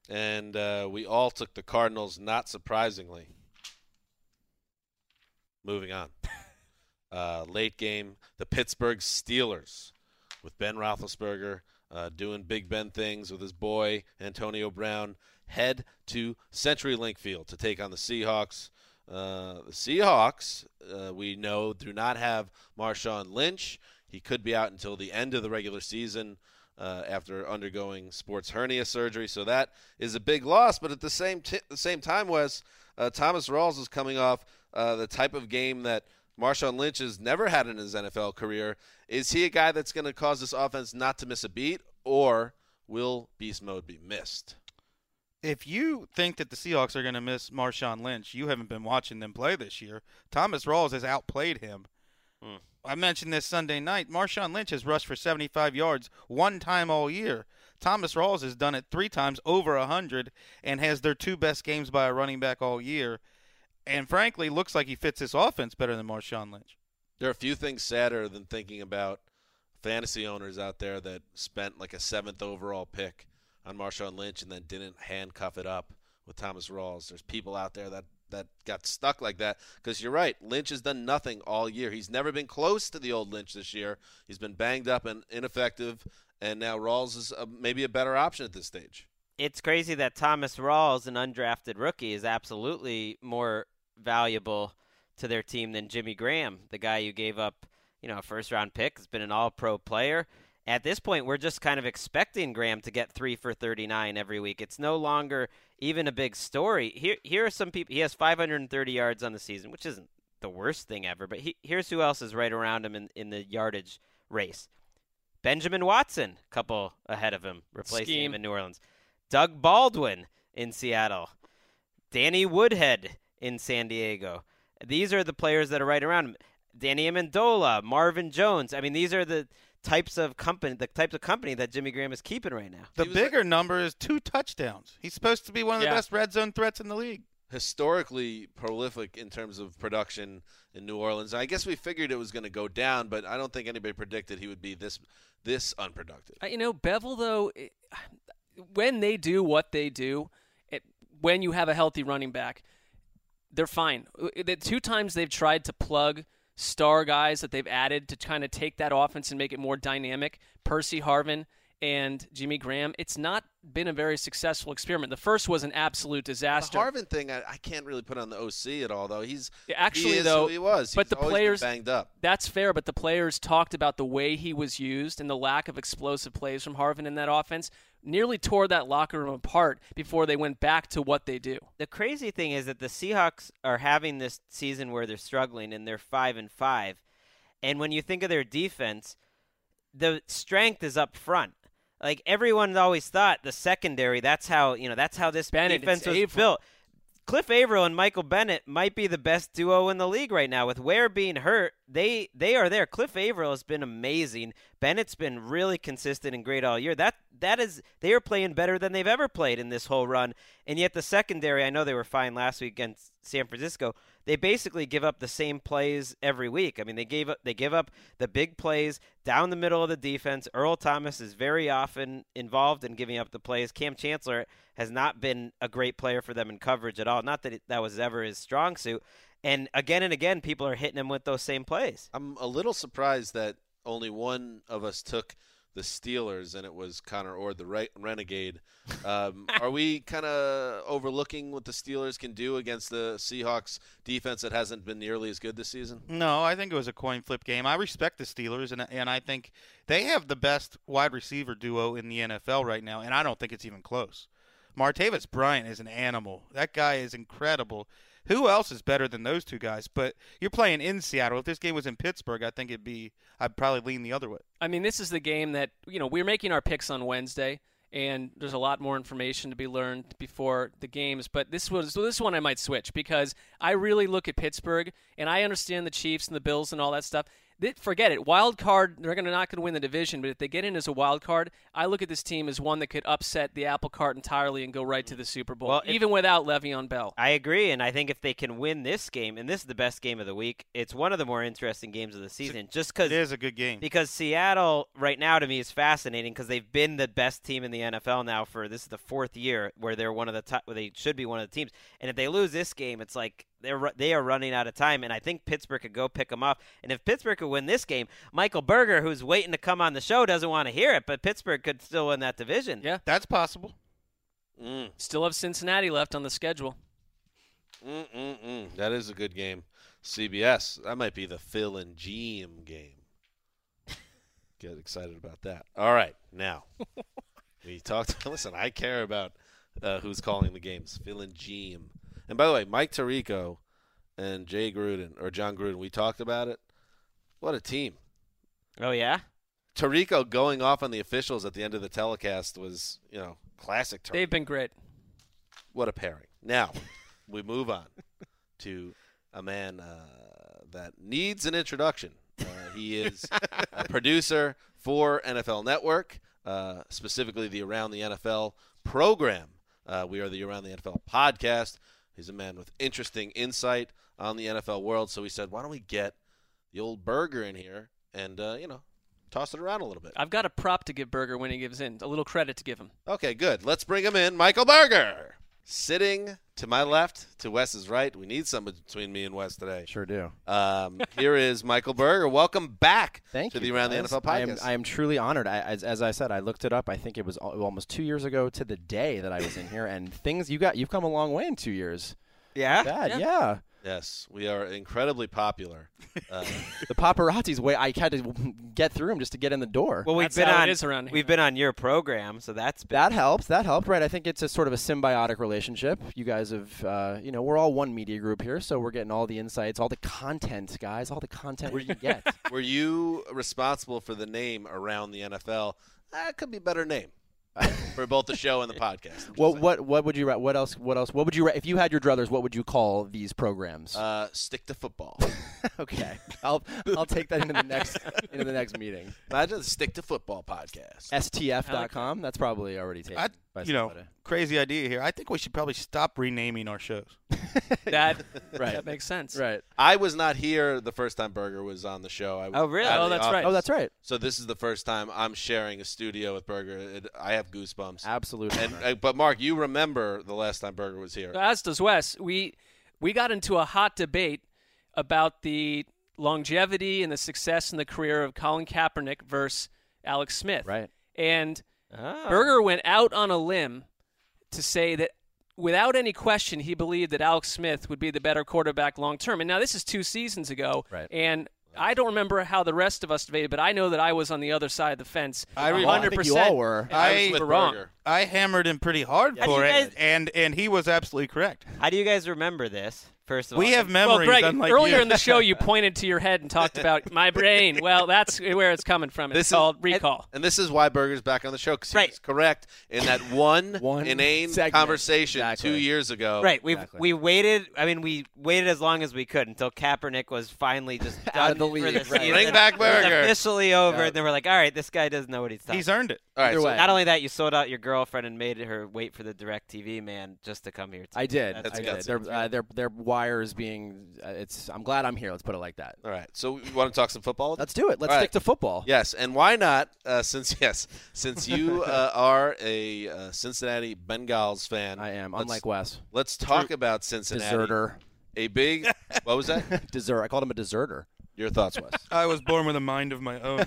And uh, we all took the Cardinals, not surprisingly. Moving on. Uh, late game, the Pittsburgh Steelers with Ben Roethlisberger uh, doing Big Ben things with his boy Antonio Brown head to CenturyLink Field to take on the Seahawks. Uh, the Seahawks, uh, we know, do not have Marshawn Lynch. He could be out until the end of the regular season uh, after undergoing sports hernia surgery. So that is a big loss. But at the same t- the same time, Wes uh, Thomas Rawls is coming off uh, the type of game that Marshawn Lynch has never had in his NFL career. Is he a guy that's going to cause this offense not to miss a beat, or will beast mode be missed? If you think that the Seahawks are going to miss Marshawn Lynch, you haven't been watching them play this year. Thomas Rawls has outplayed him. Hmm. I mentioned this Sunday night. Marshawn Lynch has rushed for 75 yards one time all year. Thomas Rawls has done it three times over 100 and has their two best games by a running back all year. And frankly, looks like he fits this offense better than Marshawn Lynch. There are a few things sadder than thinking about fantasy owners out there that spent like a seventh overall pick on Marshawn Lynch and then didn't handcuff it up with Thomas Rawls. There's people out there that that got stuck like that because you're right. Lynch has done nothing all year. He's never been close to the old Lynch this year. He's been banged up and ineffective, and now Rawls is a, maybe a better option at this stage. it's crazy that Thomas Rawls, an undrafted rookie, is absolutely more valuable to their team than Jimmy Graham, the guy you gave up, you know, a first round pick, has been an all pro player. At this point, we're just kind of expecting Graham to get three for 39 every week. It's no longer even a big story. Here, here are some people. He has 530 yards on the season, which isn't the worst thing ever. But he, here's who else is right around him in, in the yardage race Benjamin Watson, couple ahead of him, replacing Scheme. him in New Orleans. Doug Baldwin in Seattle. Danny Woodhead in San Diego. These are the players that are right around him. Danny Amendola, Marvin Jones. I mean, these are the types of company, the types of company that Jimmy Graham is keeping right now. The He was bigger number is two touchdowns. He's supposed to be one of the Yeah. best red zone threats in the league. historically prolific in terms of production in New Orleans. I guess we figured it was going to go down, but I don't think anybody predicted he would be this this unproductive. You know, Bevell though, it, when they do what they do, it, when you have a healthy running back, they're fine. Uh, The two times they've tried to plug star guys that they've added to kind of take that offense and make it more dynamic, Percy Harvin and Jimmy Graham, it's not been a very successful experiment. The first was an absolute disaster. The. Harvin thing, I, I can't really put on the OC at all, though. He's Actually, he though, he was. but He's the players banged up. That's fair, but the players talked about the way he was used and the lack of explosive plays from Harvin in that offense. Nearly tore that locker room apart before they went back to what they do. The crazy thing is that the Seahawks are having this season where they're struggling and they're 5 and 5. And when you think of their defense, the strength is up front. Like everyone always thought the secondary, that's how, you know, that's how this Bennett, defense was built. Cliff Avril and Michael Bennett might be the best duo in the league right now. With Ware being hurt, they they are there. Cliff Avril has been amazing. Bennett's been really consistent and great all year. That that is they are playing better than they've ever played in this whole run. And yet the secondary, I know they were fine last week against San Francisco. They basically give up the same plays every week. I mean, they gave up they give up the big plays down the middle of the defense. Earl Thomas is very often involved in giving up the plays. Kam Chancellor has not been a great player for them in coverage at all. Not that it, that was ever his strong suit. And again and again, people are hitting him with those same plays. I'm a little surprised that only one of us took the Steelers, and it was Conor Orr, the re- renegade. Um, are we kind of overlooking what the Steelers can do against the Seahawks defense that hasn't been nearly as good this season? No, I think it was a coin flip game. I respect the Steelers, and and I think they have the best wide receiver duo in the NFL right now, and I don't think it's even close. Martavis Bryant is an animal. That guy is incredible. Who else is better than those two guys? But you're playing in Seattle. If this game was in Pittsburgh, I think it'd be. I'd probably lean the other way. I mean, this is the game that you know we're making our picks on Wednesday, and there's a lot more information to be learned before the games. But this was this one I might switch because I really look at Pittsburgh, and I understand the Chiefs and the Bills and all that stuff. They, forget it. Wild card, they're gonna not going to win the division, but if they get in as a wild card, I look at this team as one that could upset the apple cart entirely and go right to the Super Bowl, Well, if- even without Le'Veon Bell. I agree, and I think if they can win this game, and this is the best game of the week, it's one of the more interesting games of the season. Just because it is a good game. because Seattle right now to me is fascinating because they've been the best team in the NFL now for this is the fourth year where they're one of the top where they should be one of the teams. And if they lose this game, it's like they're they are running out of time. And I think Pittsburgh could go pick them up. And if Pittsburgh could win this game, Michael Berger, who's waiting to come on the show, doesn't want to hear it, but Pittsburgh could still win that division. Yeah. That's possible. Mm, Still have Cincinnati left on the schedule. mm, mm, mm. That is a good game. CBS. That might be the Phil and Gene game. Get excited about that. All right, now we talked. Listen, I care about uh, who's calling the games. Phil and Gene. And by the way, Mike Tirico and Jay Gruden or Jon Gruden. We talked about it. What a team! Oh yeah. Tirico going off on the officials at the end of the telecast was, you know, classic. Tirico. They've been great. What a pairing. Now, we move on to a man uh, that needs an introduction. Uh, he is a producer for NFL Network, uh, specifically the Around the NFL program. Uh, we are the Around the NFL podcast. He's a man with interesting insight on the NFL world. So we said, why don't we get the old Berger in here and, uh, you know, toss it around a little bit. I've got a prop to give Berger when he gives in, a little credit to give him. Okay, good. Let's bring him in. Michael Berger. Sitting to my left, to Wes's right. We need someone between me and Wes today. Sure do. Um, here is Michael Berger. Welcome back Thank to you. the Around guys. the NFL I am, podcast. I am truly honored. I, as, as I said, I looked it up. I think it was almost two years ago to the day that I was in here, and things you got. You've come a long way in two years. Yeah. Dad, yeah. Yes, we are incredibly popular. Uh, The paparazzi's way. I had to get through them just to get in the door. Well, we've That's been how on is around here. we've been on your program, so that's been that helps. That helped, right? I think it's a sort of a symbiotic relationship. You guys have, uh, you know, we're all one media group here, so we're getting all the insights, all the content, guys, all the content we can get. were you responsible for the name Around the NFL? That could be a better name for both the show and the podcast. I'm What what what would you write? What else? What else? What would you if you had your druthers? What would you call these programs? Uh, stick to football. okay, I'll I'll take that into the next into the next meeting. Imagine the Stick to Football podcast. STF.com. That's probably already taken. I, by you know, somebody. crazy idea here. I think we should probably stop renaming our shows. That Right. that makes sense. right. I was not here the first time Berger was on the show. I Oh, really? Oh, that's office. right. Oh, that's right. So this is the first time I'm sharing a studio with Berger. It, I have goosebumps. Absolutely. And uh, but Mark, you remember the last time Berger was here? As does Wes. We we got into a hot debate about the longevity and the success in the career of Colin Kaepernick versus Alex Smith. right. And Oh. Berger went out on a limb to say that without any question he believed that Alex Smith would be the better quarterback long term. And now this is two seasons ago. Right. And I don't remember how the rest of us debated, but I know that I was on the other side of the fence. I Well, I think you all were. I I was with were wrong. Berger. I hammered him pretty hard How for it, guys- and and he was absolutely correct. How do you guys remember this? First of all, We have And- memories. well, Greg, unlike earlier you. in the show, you pointed to your head and talked about my brain. Well, that's where it's coming from. It's This is- called recall. And this is why Berger's back on the show because Right. he's correct in that one, One inane segment. conversation Exactly. two years ago. Right, we Exactly. we waited. I mean, we waited as long as we could until Kaepernick was finally just Out done of the for league, the right. season. Bring back It was Berger. officially over, Yeah. and then we're like, all right, this guy doesn't know what he's talking. He's earned it. All right. So. Not only that, you sold out your girlfriend and made her wait for the DirecTV man just to come here. I did. That's I good. did. Their, uh, their their wires being. Uh, it's. I'm glad I'm here. Let's put it like that. All right. So we want to talk some football? Let's do it. Let's All right. stick to football. Yes, and why not? Uh, since yes, since you uh, are a uh, Cincinnati Bengals fan, I am. Unlike Wes, Let's talk about Cincinnati. deserter. A big. What was that? Desert. I called him a deserter. Your thoughts, Wes? I was born with a mind of my own.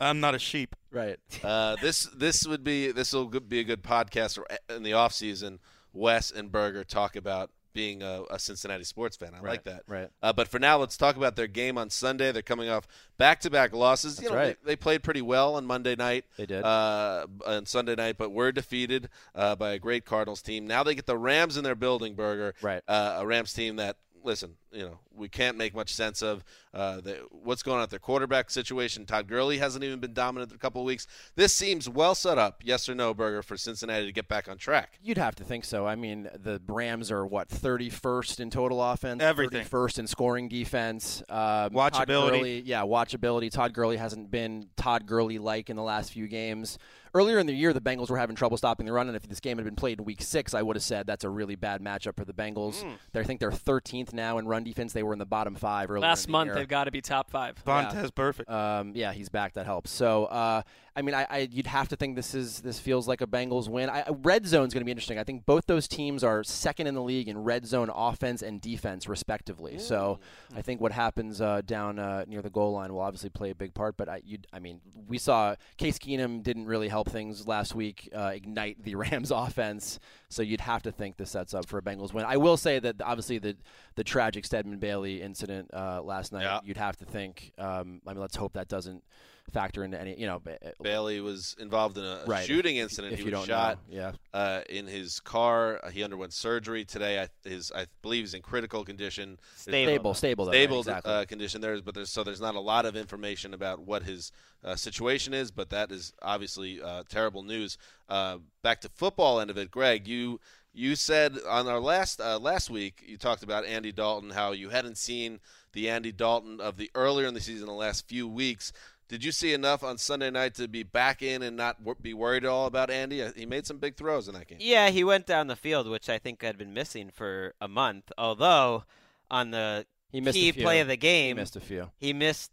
I'm not a sheep. Right. Uh, this this would be this will be a good podcast in the off season. Wes and Berger talk about being a, a Cincinnati sports fan. I like that. right. Uh, but for now, let's talk about their game on Sunday. They're coming off back-to-back losses. you know, right. they, they played pretty well on Monday night. They did. uh, on Sunday night, but were defeated uh, by a great Cardinals team. Now they get the Rams in their building, Berger. Right. Uh, a Rams team that listen, you know, we can't make much sense of uh, the, what's going on at their quarterback situation. Todd Gurley hasn't even been dominant in a couple of weeks. This seems well set up, yes or no, Berger, for Cincinnati to get back on track. You'd have to think so. I mean, the Rams are what 31st in total offense, Everything. 31st in scoring defense. Um, Todd Watchability. Gurley, yeah, watchability. Todd Gurley hasn't been Todd Gurley like in the last few games. Earlier in the year, the Bengals were having trouble stopping the run, and if this game had been played in Week Six, I would have said that's a really bad matchup for the Bengals. They're, I think they're 13th now in run defense. They were in the bottom five earlier. Last in the month, year. they've got to be top five. Vontaze perfect. Um, yeah, he's back. That helps. So, uh, I mean, I, I you'd have to think this is this feels like a Bengals win. I, red zone's going to be interesting. I think both those teams are second in the league in red zone offense and defense, respectively. So, I think what happens uh, down uh, near the goal line will obviously play a big part. But I, you, I mean, we saw Case Keenum didn't really help things last week uh, ignite the Rams offense. So you'd have to think this sets up for a Bengals win. I will say that obviously the the tragic Stedman Bailey incident uh, last night. Yeah. You'd have to think. Um, I mean, let's hope that doesn't factor into any. You know, Bailey was involved in a, a Right. shooting incident. if he you was don't shot know, yeah. uh, in his car. Uh, he underwent surgery today. I, his, I believe he's in critical condition. Stable. Stable, stable, though, right, exactly. uh, condition there, but there's so there's not a lot of information about what his uh, situation is, but that is obviously uh, terrible news. Uh, back to football end of it, Greg. You you said on our last uh, last week you talked about Andy Dalton, how you hadn't seen the Andy Dalton of the earlier in the season, the last few weeks. Did you see enough on Sunday night to be back in and not wor- be worried at all about Andy? Uh, He made some big throws in that game. Yeah, he went down the field, which I think had been missing for a month. Although on the He missed key a play of the game, He missed a few. he missed.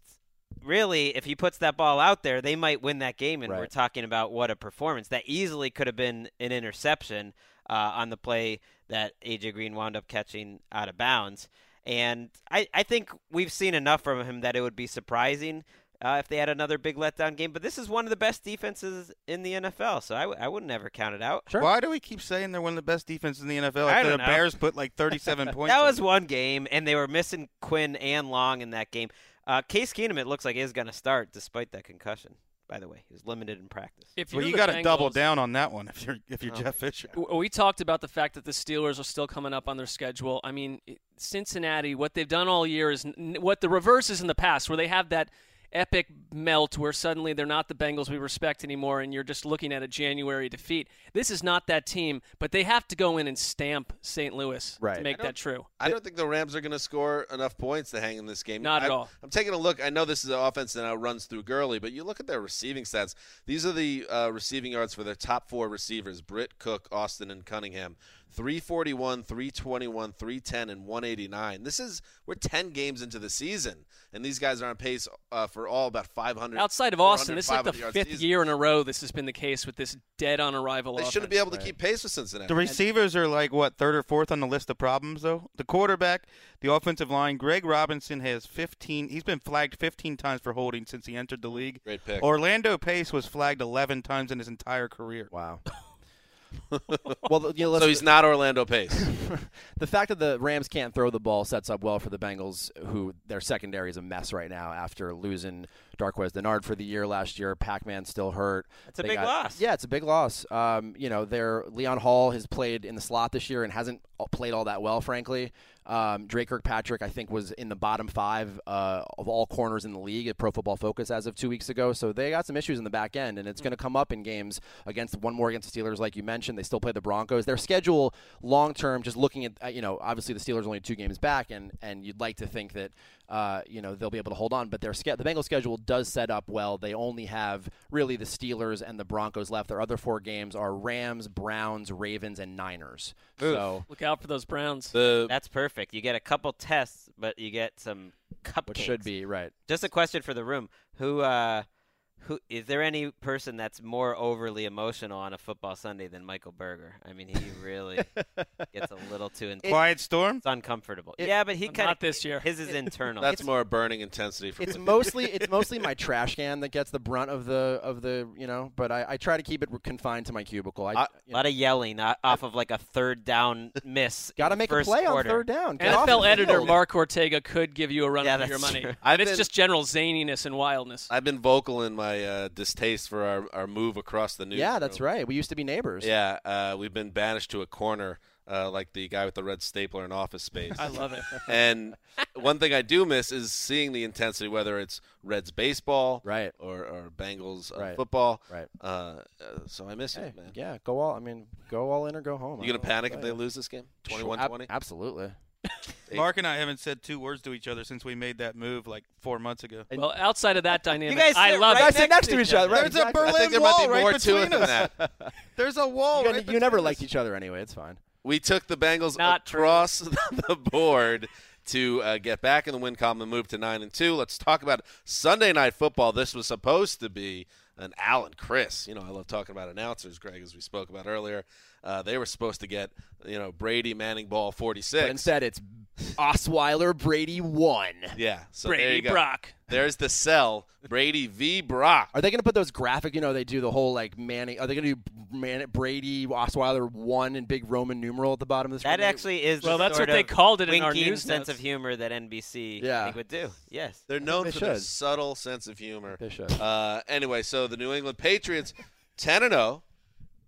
Really, if he puts that ball out there, they might win that game. And we're talking about what a performance that easily could have been an interception uh, on the play that AJ Green wound up catching out of bounds. And I, I think we've seen enough from him that it would be surprising uh, if they had another big letdown game. But this is one of the best defenses in the NFL, so I, w- I wouldn't ever count it out. Sure. Why do we keep saying they're one of the best defenses in the NFL I after don't the know. Bears put like 37 points? That was them? one game, and they were missing Quinn and Long in that game. Uh, Case Keenum, it looks like, is going to start despite that concussion. By the way, he was limited in practice. If Well, you're you the got to double down on that one if you're if Oh. you're Jeff Fisher. W- We talked about the fact that the Steelers are still coming up on their schedule. I mean, Cincinnati, what they've done all year is n- what the reverse is in the past, where they have that epic melt where suddenly they're not the Bengals we respect anymore, and you're just looking at a January defeat. This is not that team, but they have to go in and stamp St. Louis right. to make that true. I don't think the Rams are going to score enough points to hang in this game. Not at I'm, all. I'm taking a look. I know this is an offense that now runs through Gurley, but you look at their receiving stats. These are the uh, receiving yards for their top four receivers: Britt, Cook, Austin, and Cunningham. 341, 321, 310, and 189. This is we're 10 games into the season, and these guys are on pace uh, for all about 500. Outside of Austin, this is like the fifth season. year in a row this has been the case with this dead on arrival They offense. shouldn't be able to keep pace with Cincinnati. The receivers are like what third or fourth on the list of problems though. The quarterback, the offensive line, Greg Robinson has 15. He's been flagged 15 times for holding since he entered the league. Great pick. Orlando Pace was flagged 11 times in his entire career. Wow. well, you know, let's, so he's not Orlando Pace. the fact that the Rams can't throw the ball sets up well for the Bengals, who their secondary is a mess right now after losing Darqueze Dennard for the year last year. Pac-Man still hurt. It's a They big got- loss. Yeah, it's a big loss. Um, you know, their Leon Hall has played in the slot this year and hasn't played all that well, frankly. Um, Dre Kirkpatrick, I think, was in the bottom five uh, of all corners in the league at Pro Football Focus as of two weeks ago. So they got some issues in the back end, and it's going to come up in games against one more against the Steelers, like you mentioned. They still play the Broncos. Their schedule, long term, just looking at uh, you know, obviously the Steelers only two games back, and and you'd like to think that uh, you know they'll be able to hold on. But their ske- the Bengals schedule does set up well. They only have really the Steelers and the Broncos left. Their other four games are Rams, Browns, Ravens, and Niners. So Look out for those Browns. The That's perfect. You get a couple tests, but you get some cupcakes. which should be right. Just a question for the room: Who, uh, who is there any person that's more overly emotional on a football Sunday than Michael Berger? I mean, he really gets a little too intense. Quiet storm. It's uncomfortable. yeah, but he Not kind of this year. His is internal. that's more burning intensity for It's me. mostly it's mostly my trash can that gets the brunt of the of the you know. But I, I try to keep it confined to my cubicle. I, I- you a lot of yelling uh, off of like a third down miss. got to in the make a play quarter. on third down. Get off NFL editor. Mark Ortega could give you a run Yeah, for your that's money. true. I've And it's been- just general zaniness and wildness. I've been vocal in my uh, distaste for our, our move across the news. Yeah, that's right. We used to be neighbors. Yeah, uh, we've been banished to a corner, uh, like the guy with the red stapler in Office Space. I love it. and one thing I do miss is seeing the intensity, whether it's Reds baseball, Right. or, or Bengals uh, Right. football. Right. Uh, uh, so I miss Hey, it, man. yeah, go all. I mean, go all in or go home. You gonna I don't know panic if they lose this game? you. 21-20? Ab- absolutely. Mark and I haven't said two words to each other since we made that move like four months ago. Well, outside of that dynamic, guys I love right it. Guys sit next to each other. Right, There's exactly. a Berlin I think there wall might be right more to it between than us. that. There's a wall. You, right you never between liked each other anyway. It's fine. We took the Bengals Not true. across the board to uh, get back in the win column and move to nine and two. Let's talk about Sunday night football. This was supposed to be an Alan Chris. You know, I love talking about announcers, Greg, as we spoke about earlier. Uh, they were supposed to get you know Brady Manning ball 46. But instead, it's Osweiler Brady one. yeah, so there Brady you go. Brock. There's the sell. Brady v. Brock. Are they going to put those graphic? You know, they do the whole like Manning. Are they going to do Man- Brady Osweiler one and big Roman numeral at the bottom of the screen? That actually is Well, the that's sort what they called it in our news sense notes. of humor that NBC Yeah. I think would do. Yes. They're known They for their subtle sense of humor. They should. Uh, anyway, so the New England Patriots, ten and zero.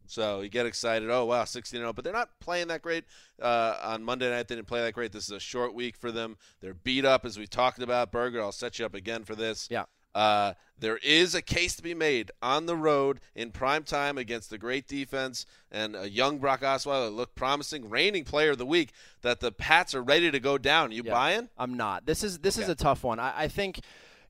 So you get excited. Oh wow, sixteen and zero. But they're not playing that great uh, on Monday night. They didn't play that great. This is a short week for them. They're beat up, as we talked about. Berger, I'll set you up again for this. Yeah. Uh, there is a case to be made on the road in prime time against the great defense and a young Brock Osweiler looked promising, reigning player of the week. That the Pats are ready to go down. You Yeah. buying? I'm not. This is this is a tough one. I, I think,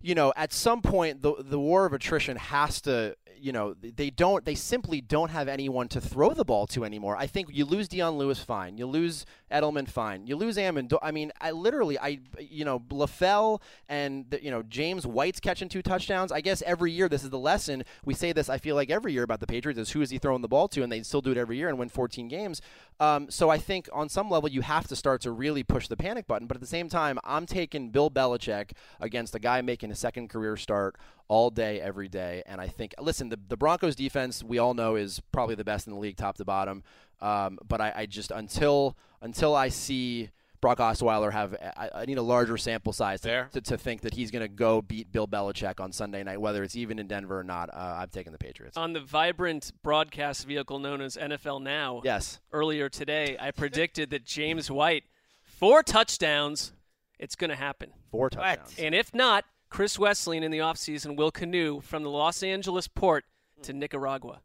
you know, at some point the the war of attrition has to. You know, they don't. They simply don't have anyone to throw the ball to anymore. I think you lose Dion Lewis, fine. You lose Edelman, fine. You lose Amendola. I mean, I literally, I, you know, LaFell and the, you know James White's catching two touchdowns. I guess every year this is the lesson. We say this. I feel like every year about the Patriots is who is he throwing the ball to, and they still do it every year and win 14 games. Um, so I think on some level you have to start to really push the panic button. But at the same time, I'm taking Bill Belichick against a guy making a second career start all day, every day. And I think, listen, the, the Broncos defense we all know is probably the best in the league, top to bottom. Um, but I, I just until until I see Brock Osweiler have, I, I need a larger sample size to, to, to think that he's going to go beat Bill Belichick on Sunday night, whether it's even in Denver or not. Uh, I'm taking the Patriots. On the vibrant broadcast vehicle known as NFL Now, yes. earlier today, I predicted that James White, four touchdowns, it's going to happen. Four touchdowns. And if not, Chris Wesseling in the offseason will canoe from the Los Angeles port to Nicaragua.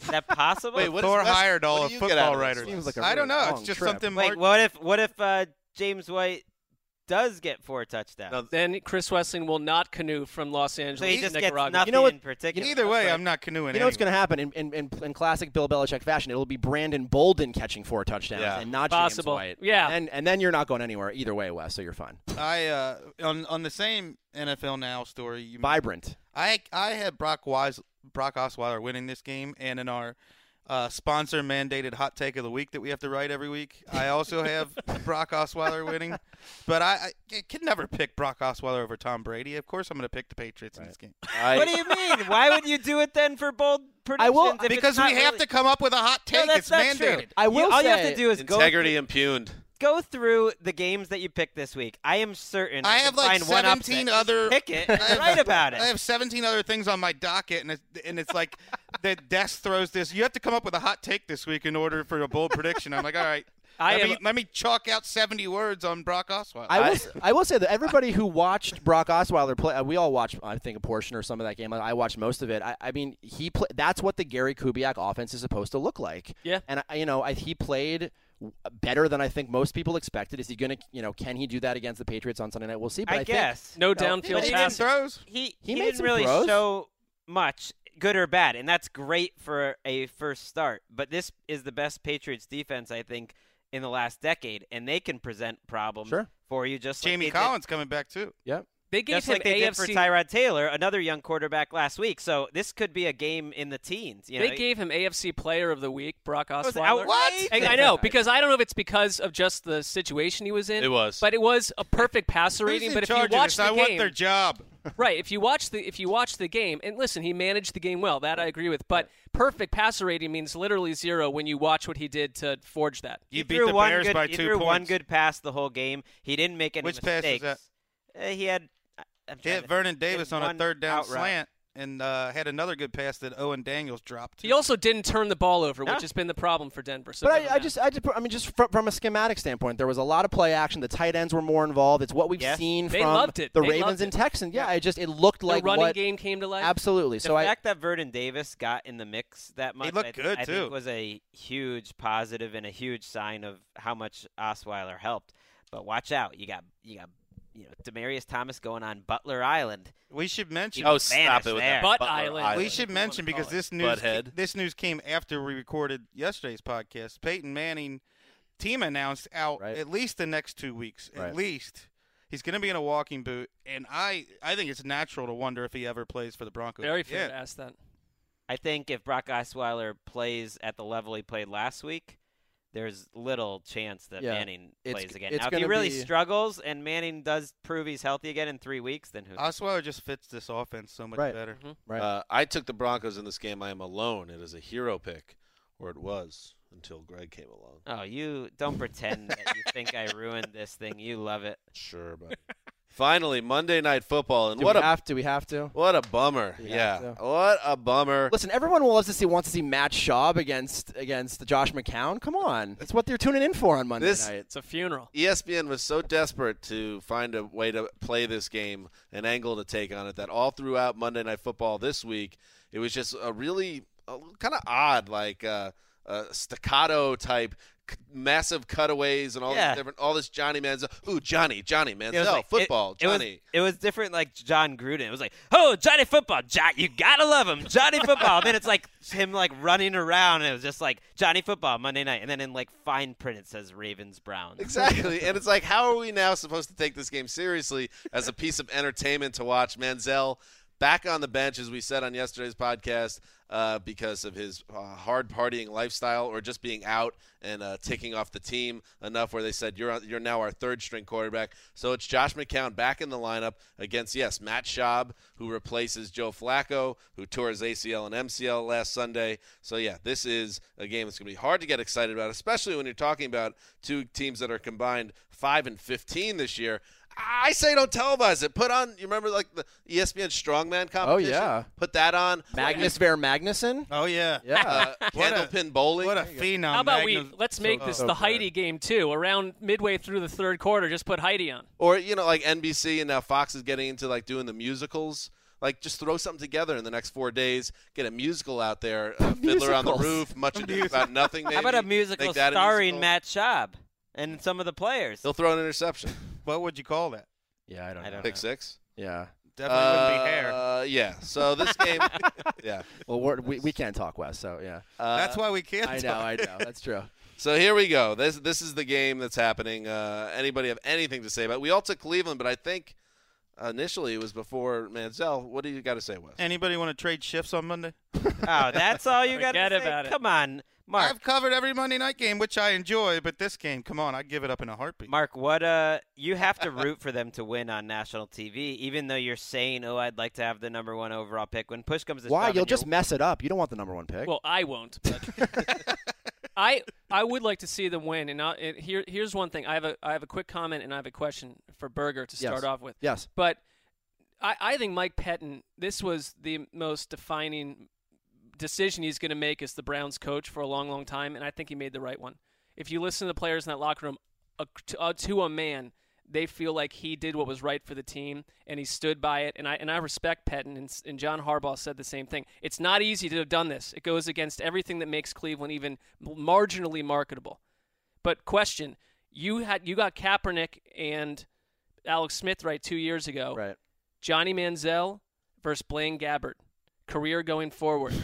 Is that possible? Wait, what Thor is Wes- hired all what of do you get football out of this, writers. Wes? Like a I don't know. It's just trip. something. Wait, Mark, what if what if uh, James White does get four touchdowns? No, Then Chris Wesseling will not canoe from Los Angeles so he to just gets Nicaragua. nothing You know what- in particular. Either way, That's I'm not canoeing. You know what's going to happen in, in, in, in classic Bill Belichick fashion? It'll be Brandon Bolden catching four touchdowns Yeah. and not Possible. James White. Yeah. And and then you're not going anywhere either way, Wes. So you're fine. I uh, on on the same NFL Now story. You Vibrant. I I had Brock Wise Brock Osweiler winning this game, and in our uh, sponsor mandated hot take of the week that we have to write every week, I also have Brock Osweiler winning. But I, I can never pick Brock Osweiler over Tom Brady. Of course, I'm going to pick the Patriots in this game I, what do you mean? Why would you do it then for bold predictions? I will- if it's because not we have really- to come up with a hot No, take. that's it's not mandated. true. I will You- all you have say- to do is go integrity through, impugned. Go through the games that you picked this week. I am certain I you have like find one 17 other. Pick it. I have- write about it. I have 17 other things on my docket, and it's, and it's like the desk throws this. You have to come up with a hot take this week in order for a bold prediction. I'm like, all right, I let, am. me, let me chalk out 70 words on Brock Osweiler. I will, s- I will say that everybody who watched Brock Osweiler play, uh, we all watched, I think, a portion or some of that game. I watched most of it. I, I mean, he play, that's what the Gary Kubiak offense is supposed to look like. Yeah. And, I, you know, I, he played w- Uh, better than I think most people expected. Is he going to, you know, can he do that against the Patriots on Sunday night? We'll see. But I, I guess. no No, downfield but he didn't throws. He He he, made didn't some really throws. show much, good or bad, and that's great for a first start. But this is the best Patriots defense I think in the last decade, and they can present problems Sure. for you. Just Jamie like they Collins coming back too. They gave just him like they did for AFC. Tyrod Taylor, another young quarterback last week. So this could be a game in the teens. You know, They gave him AFC Player of the Week, Brock It was Osweiler. outrageous. I, I know because I don't know if it's because of just the situation he was in. It was. but it was a perfect passer rating. But if you watch this? the I game, want their job. right? If you watch the if you watch the game, and listen, he managed the game well. That I agree with. But perfect passer rating means literally zero when you watch what he did to forge that. You he beat threw the one Bears good, by he two threw one good pass the whole game. He didn't make any Which pass was that? Uh, he had. I- I'm He hit Vernon Davis on a third down out route. slant and uh, had another good pass that Owen Daniels dropped. He also didn't turn the ball over, No. which has been the problem for Denver. So But I, I just, I just, I mean, just from, from a schematic standpoint, there was a lot of play action. The tight ends were more involved. It's what we've Yes. seen They from loved it. the They Ravens loved and. Texans. Yeah, it just it looked like the like running what game came to life. absolutely. The So I, fact that Vernon Davis got in the mix that much, he looked I, th- good, I too. think was a huge positive and a huge sign of how much Osweiler helped. But watch out, you got you got you know Demaryius Thomas going on Butler Island. We should mention. Oh, stop it with there. that Butt Butler Island. we should mention because this news Butthead. this news came after we recorded yesterday's podcast. Peyton Manning team announced out Right. at least the next two weeks. Right. At least he's going to be in a walking boot, and I I think it's natural to wonder if he ever plays for the Broncos. Very fair Yeah. to ask that. I think if Brock Osweiler plays at the level he played last week, there's little chance that Yeah. Manning It's- plays again. now, if he really be- struggles and Manning does prove he's healthy again in three weeks, then who? Osweiler just fits this offense so much Right. better. right. Uh, I took the Broncos in this game. I am alone. It is a hero pick, or it was until Greg came along. Oh, you don't pretend that you think I ruined this thing. You love it. Sure, but finally Monday Night Football, and do what we a have to? We have to. what a bummer. We Yeah, what a bummer. Listen, everyone loves to see wants to see Matt Schaub against against Josh McCown. Come on, that's what they're tuning in for on Monday This- night. It's a funeral. ESPN was so desperate to find a way to play this game, an angle to take on it, that all throughout Monday Night Football this week, it was just a really kind of odd, like uh, uh, staccato type. Massive cutaways and all Yeah. these different, all this Johnny Manziel. Ooh, Johnny, Johnny It Manziel, like- it- football, it, was, Johnny. it was different, like John Gruden. It was like, oh, Johnny Football, jo- you gotta love him, Johnny Football. then it's like him like running around, and it was just like Johnny Football Monday night, and then in like fine print it says Ravens Browns. Exactly. and it's like, how are we now supposed to take this game seriously as a piece of entertainment to watch? Manziel back on the bench, as we said on yesterday's podcast, uh, because of his uh, hard partying lifestyle or just being out and uh, ticking off the team enough where they said, you're, you're now our third string quarterback. So it's Josh McCown back in the lineup against, yes, Matt Schaub, who replaces Joe Flacco, who tore his ACL and MCL last Sunday. So, yeah, this is a game that's going to be hard to get excited about, especially when you're talking about two teams that are combined 5 and 15 this year. I say don't televise it. Put on, you remember like the ESPN Strongman competition? Oh yeah. Put that on. Magnus Ver Magnusson. Oh yeah. Yeah. Uh, What a- Candlepin bowling. What a phenom! How about we let's make so- this so the good. Heidi game too? Around midway through the third quarter, just put Heidi on. Or you know, like NBC and now Fox is getting into like doing the musicals. Like just throw something together in the next four days. Get a musical out there. Uh, Fiddler on the Roof. Much ado about nothing. Maybe. How about a musical Make that a starring musical. Matt Schaub and some of the players? They'll throw an interception. What would you call that? Yeah, I don't I know. don't Pick six. Yeah. Definitely wouldn't be hair. Uh, yeah. So this game. yeah. Well, we're, we we can't talk West, so yeah. Uh, That's why we can't. I know, talk. I know. That's true. So here we go. This this is the game that's happening. Uh, anybody have anything to say about? It? We all took Cleveland, but I think initially it was before Manziel. What do you got to say, Wes? Anybody want to trade shifts on Monday? oh, that's all you got to say. about it. Come on, Mark. I've covered every Monday night game, which I enjoy, but this game, come on, I'd give it up in a heartbeat. Mark, what uh you have to root for them to win on national TV, even though you're saying, "Oh, I'd like to have the number one overall pick." When push comes to Why? shove You'll just mess it up. You don't want the number one pick. Well, I won't. But I I would like to see them win. And, I, and here here's one thing. I have a I have a quick comment and I have a question for Berger to start Yes. off with. yes. But I, I think Mike Pettine, this was the most defining decision he's going to make as the Browns coach for a long, long time, and I think he made the right one. if you listen to the players in that locker room, uh, to, uh, to a man, they feel like he did what was right for the team and he stood by it. And I and I respect Pettine and, and John Harbaugh said the same thing. It's not easy to have done this. It goes against everything that makes Cleveland even marginally marketable. But question: You had you got Kaepernick and Alex Smith right two years ago. Right. Johnny Manziel versus Blaine Gabbert. Career going forward.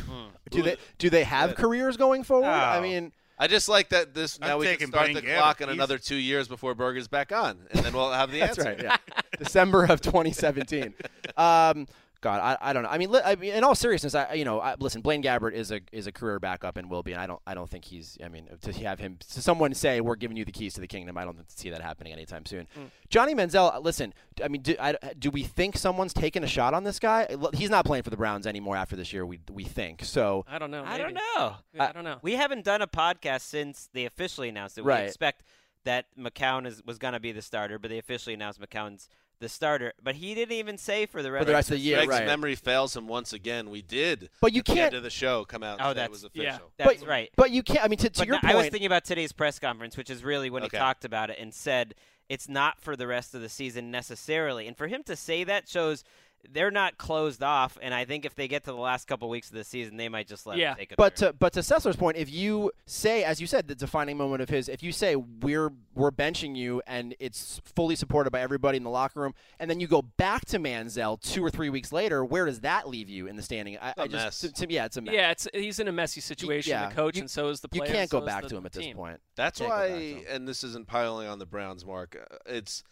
Do they do they have careers going forward? I mean, I just like that this now I'm we can start Blaine the Gabbert. clock in He's- another two years before Berger's back on, and then we'll have the that's answer. right. Yeah. December of 2017. Um, God, I, I don't know. I mean, li- I mean, in all seriousness, I you know, I, listen, Blaine Gabbert is a is a career backup and will be, and I don't I don't think he's. I mean, to have him to someone say we're giving you the keys to the kingdom, I don't see that happening anytime soon. Johnny Manziel, uh, listen, I mean, do, I, do we think someone's taking a shot on this guy? He's not playing for the Browns anymore after this year. We we think so. I don't know. I don't know. Yeah, I don't know. We haven't done a podcast since they officially announced it. Right. We expect that McCown is was going to be the starter, but they officially announced McCown's the starter. But he didn't even say for the rest, For the rest of the year, Greg's right? memory fails him once again. We did. But you at the can't- end of the show come out. Oh, and say it that's- was yeah. official. That's but, right. But you can't. I mean, to, to But your no, point, I was thinking about today's press conference, which is really when Okay. he talked about it and said it's not for the rest of the season necessarily. And for him to say that shows they're not closed off. And I think if they get to the last couple weeks of the season, they might just let Yeah. him take a But turn. to, but to Sessler's point, if you say, as you said, the defining moment of his, if you say we're we're benching you and it's fully supported by everybody in the locker room, and then you go back to Manziel two or three weeks later, where does that leave you in the standing? I, a I just, mess. To, to yeah, it's a mess. Yeah, it's he's in a messy situation. yeah. The coach You- and so is the you can't go so back to him at this team. point. That's Can't go back to why, and this isn't piling on the Browns, Mark. uh, It's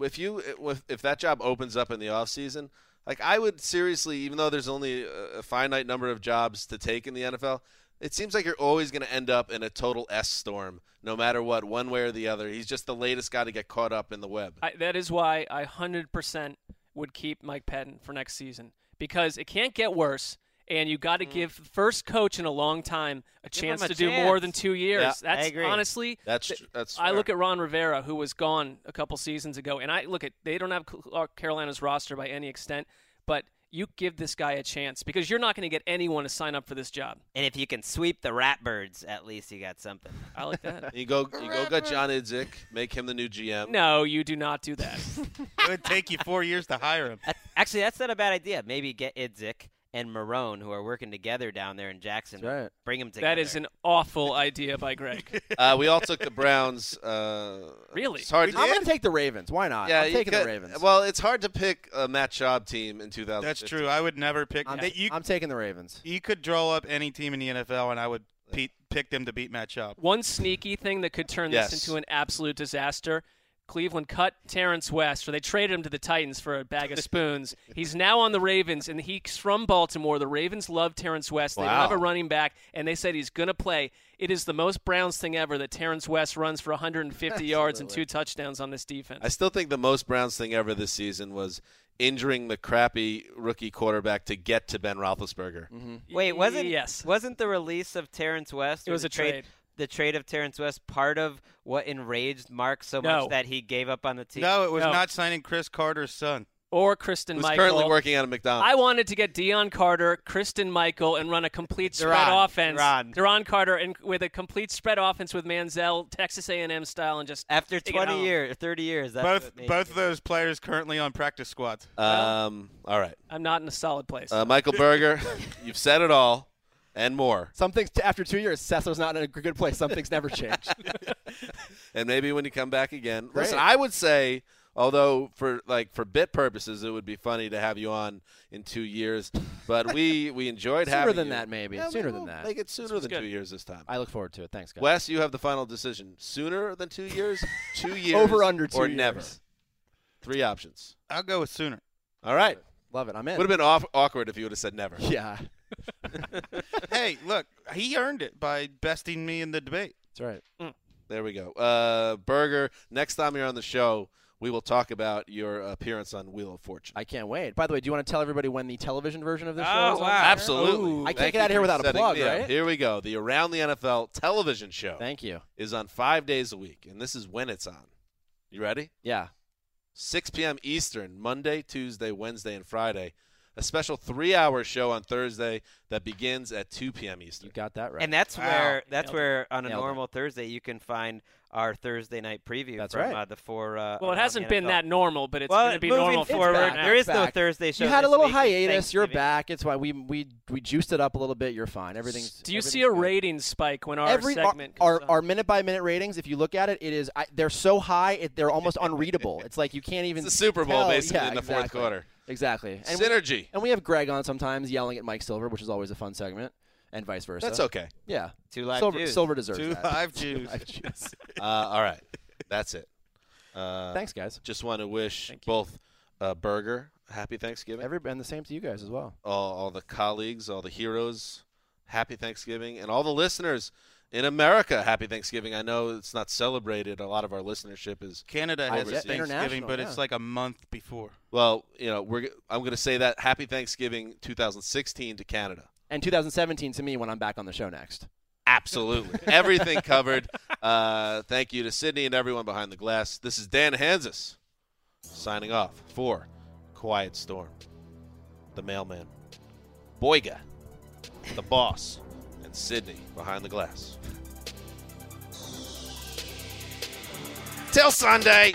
if you if, if that job opens up in the off season, like I would seriously, even though there's only a finite number of jobs to take in the NFL, it seems like you're always going to end up in a total S storm, no matter what, one way or the other. He's just the latest guy to get caught up in the web. I, that is why I 100% would keep Mike Pettine for next season because it can't get worse. And you got to mm. give the first coach in a long time a Give chance a to do more than two years. Yeah, that's I agree. honestly. That's th- tr- that's. I look at Ron Rivera, who was gone a couple seasons ago, and I look at they don't have uh, Carolina's roster by any extent, but you give this guy a chance because you're not going to get anyone to sign up for this job. and if you can sweep the Ratbirds, at least you got something. I like that. You go, you go, get John Idzik, make him the new GM. no, you do not do that. It would take you four years to hire him. Actually, that's not a bad idea. Maybe get Idzik and Marrone, who are working together down there in Jackson. Right. Bring them together. that is an awful idea by Greg. Uh, we all took the Browns. Uh, Really? It's hard. to, I'm going to take the Ravens. Why not? Yeah, I'm taking could- the Ravens. Well, it's hard to pick a Matt Schaub team in 2000. That's true. I would never pick. I'm, you, I'm taking the Ravens. you could draw up any team in the NFL, and I would pe- pick them to beat Matt Schaub. One sneaky thing that could turn Yes. this into an absolute disaster. Cleveland cut Terrance West, or they traded him to the Titans for a bag of spoons. He's now on the Ravens, and he's from Baltimore. The Ravens love Terrance West. They don't have a running back, and they said he's going to play. It is the most Browns thing ever that Terrance West runs for 150 yards and two touchdowns on this defense. I still think the most Browns thing ever this season was injuring the crappy rookie quarterback to get to Ben Roethlisberger. Mm-hmm. Wait, wasn't yes? wasn't the release of Terrance West? It was the a trade. The trade of Terrance West part of what enraged Mark so No. much that he gave up on the team. No, it was No. not signing Cris Carter's son. Or Christine Who's Michael. currently working out of McDonald's. I wanted to get Dion Carter, Christine Michael, and run a complete spread Duron. offense. Duron. Duron Carter, and with a complete spread offense with Manziel, Texas A&M style, and just After 20 home. years, 30 years, that's both both of those players currently on practice squads. um, all right. I'm not in a solid place. Uh, Michael Berger, you've said it all and more. Some things after two years, Sessler's not in a good place. Some things never change. And maybe when you come back again. Listen, I would say, although for like for bit purposes, it would be funny to have you on in two years. But we we enjoyed Sooner having than you. that, maybe. Yeah, Sooner than that. Make it sooner than good. two years this time. I look forward to it. Thanks, guys. Wes, you have the final decision. Sooner than two years? Two years. Over under two or years. never. Three options. I'll go with sooner. All right. Love it. I'm in. Would have been off- awkward if you would have said never. yeah, hey, look, he earned it by besting me in the debate. that's right. There we go. Uh, Berger, next time you're on the show, we will talk about your appearance on Wheel of Fortune. I can't wait. By the way, do you want to tell everybody when the television version of this Oh, show is on? wow. Absolutely. Ooh. I can't Thank get out of here for without a setting plug, me up. right? Here we go. The Around the NFL television show Thank you. is on five days a week, and this is when it's on. You ready? Yeah. 6 p.m. Eastern, Monday, Tuesday, Wednesday, and Friday. A special three-hour show on Thursday that begins at 2 p.m. Eastern. You got that right. And that's Wow. where that's Nailed it. where on a Nailed it. normal Thursday you can find our Thursday night preview That's from right. uh, the four. Uh, Well, it hasn't been that normal, but it's well, going to be moving normal forward. from back. There is It's no. Thursday show. you had a little week. Hiatus. You're back. It's why we we we juiced it up a little bit. You're fine. Everything's. Do you see a good. rating spike when our Every our, segment our, comes our minute by minute ratings, if you look at it, it is I, they're so high, it, they're almost unreadable. It's like you can't even. It's the Super Bowl tell. basically Yeah, in the fourth exactly. quarter. Exactly. And we, Synergy. and we have Greg on sometimes yelling at Mike Silver, which is always a fun segment, and vice versa. That's okay. Yeah. Two live Silver, Jews. Silver deserves Two that. live Jews. Live Jews. Uh, all right, that's it. Uh, Thanks, guys. Just want to wish both uh, Berger happy Thanksgiving. Every and the same to you guys as well. all, all the colleagues, all the heroes, happy Thanksgiving, and all the listeners in America, happy Thanksgiving. I know it's not celebrated. A lot of our listenership is Canada has Overseas. Thanksgiving, International, but it's like a month before. well, you know, we're I'm going to say that happy Thanksgiving 2016 to Canada. And 2017 to me when I'm back on the show next. Absolutely, everything covered. Uh, thank you to Sydney and everyone behind the glass. This is Dan Hanzus signing off for Quiet Storm, the mailman, Boyga, the boss, and Sydney behind the glass. Till Sunday.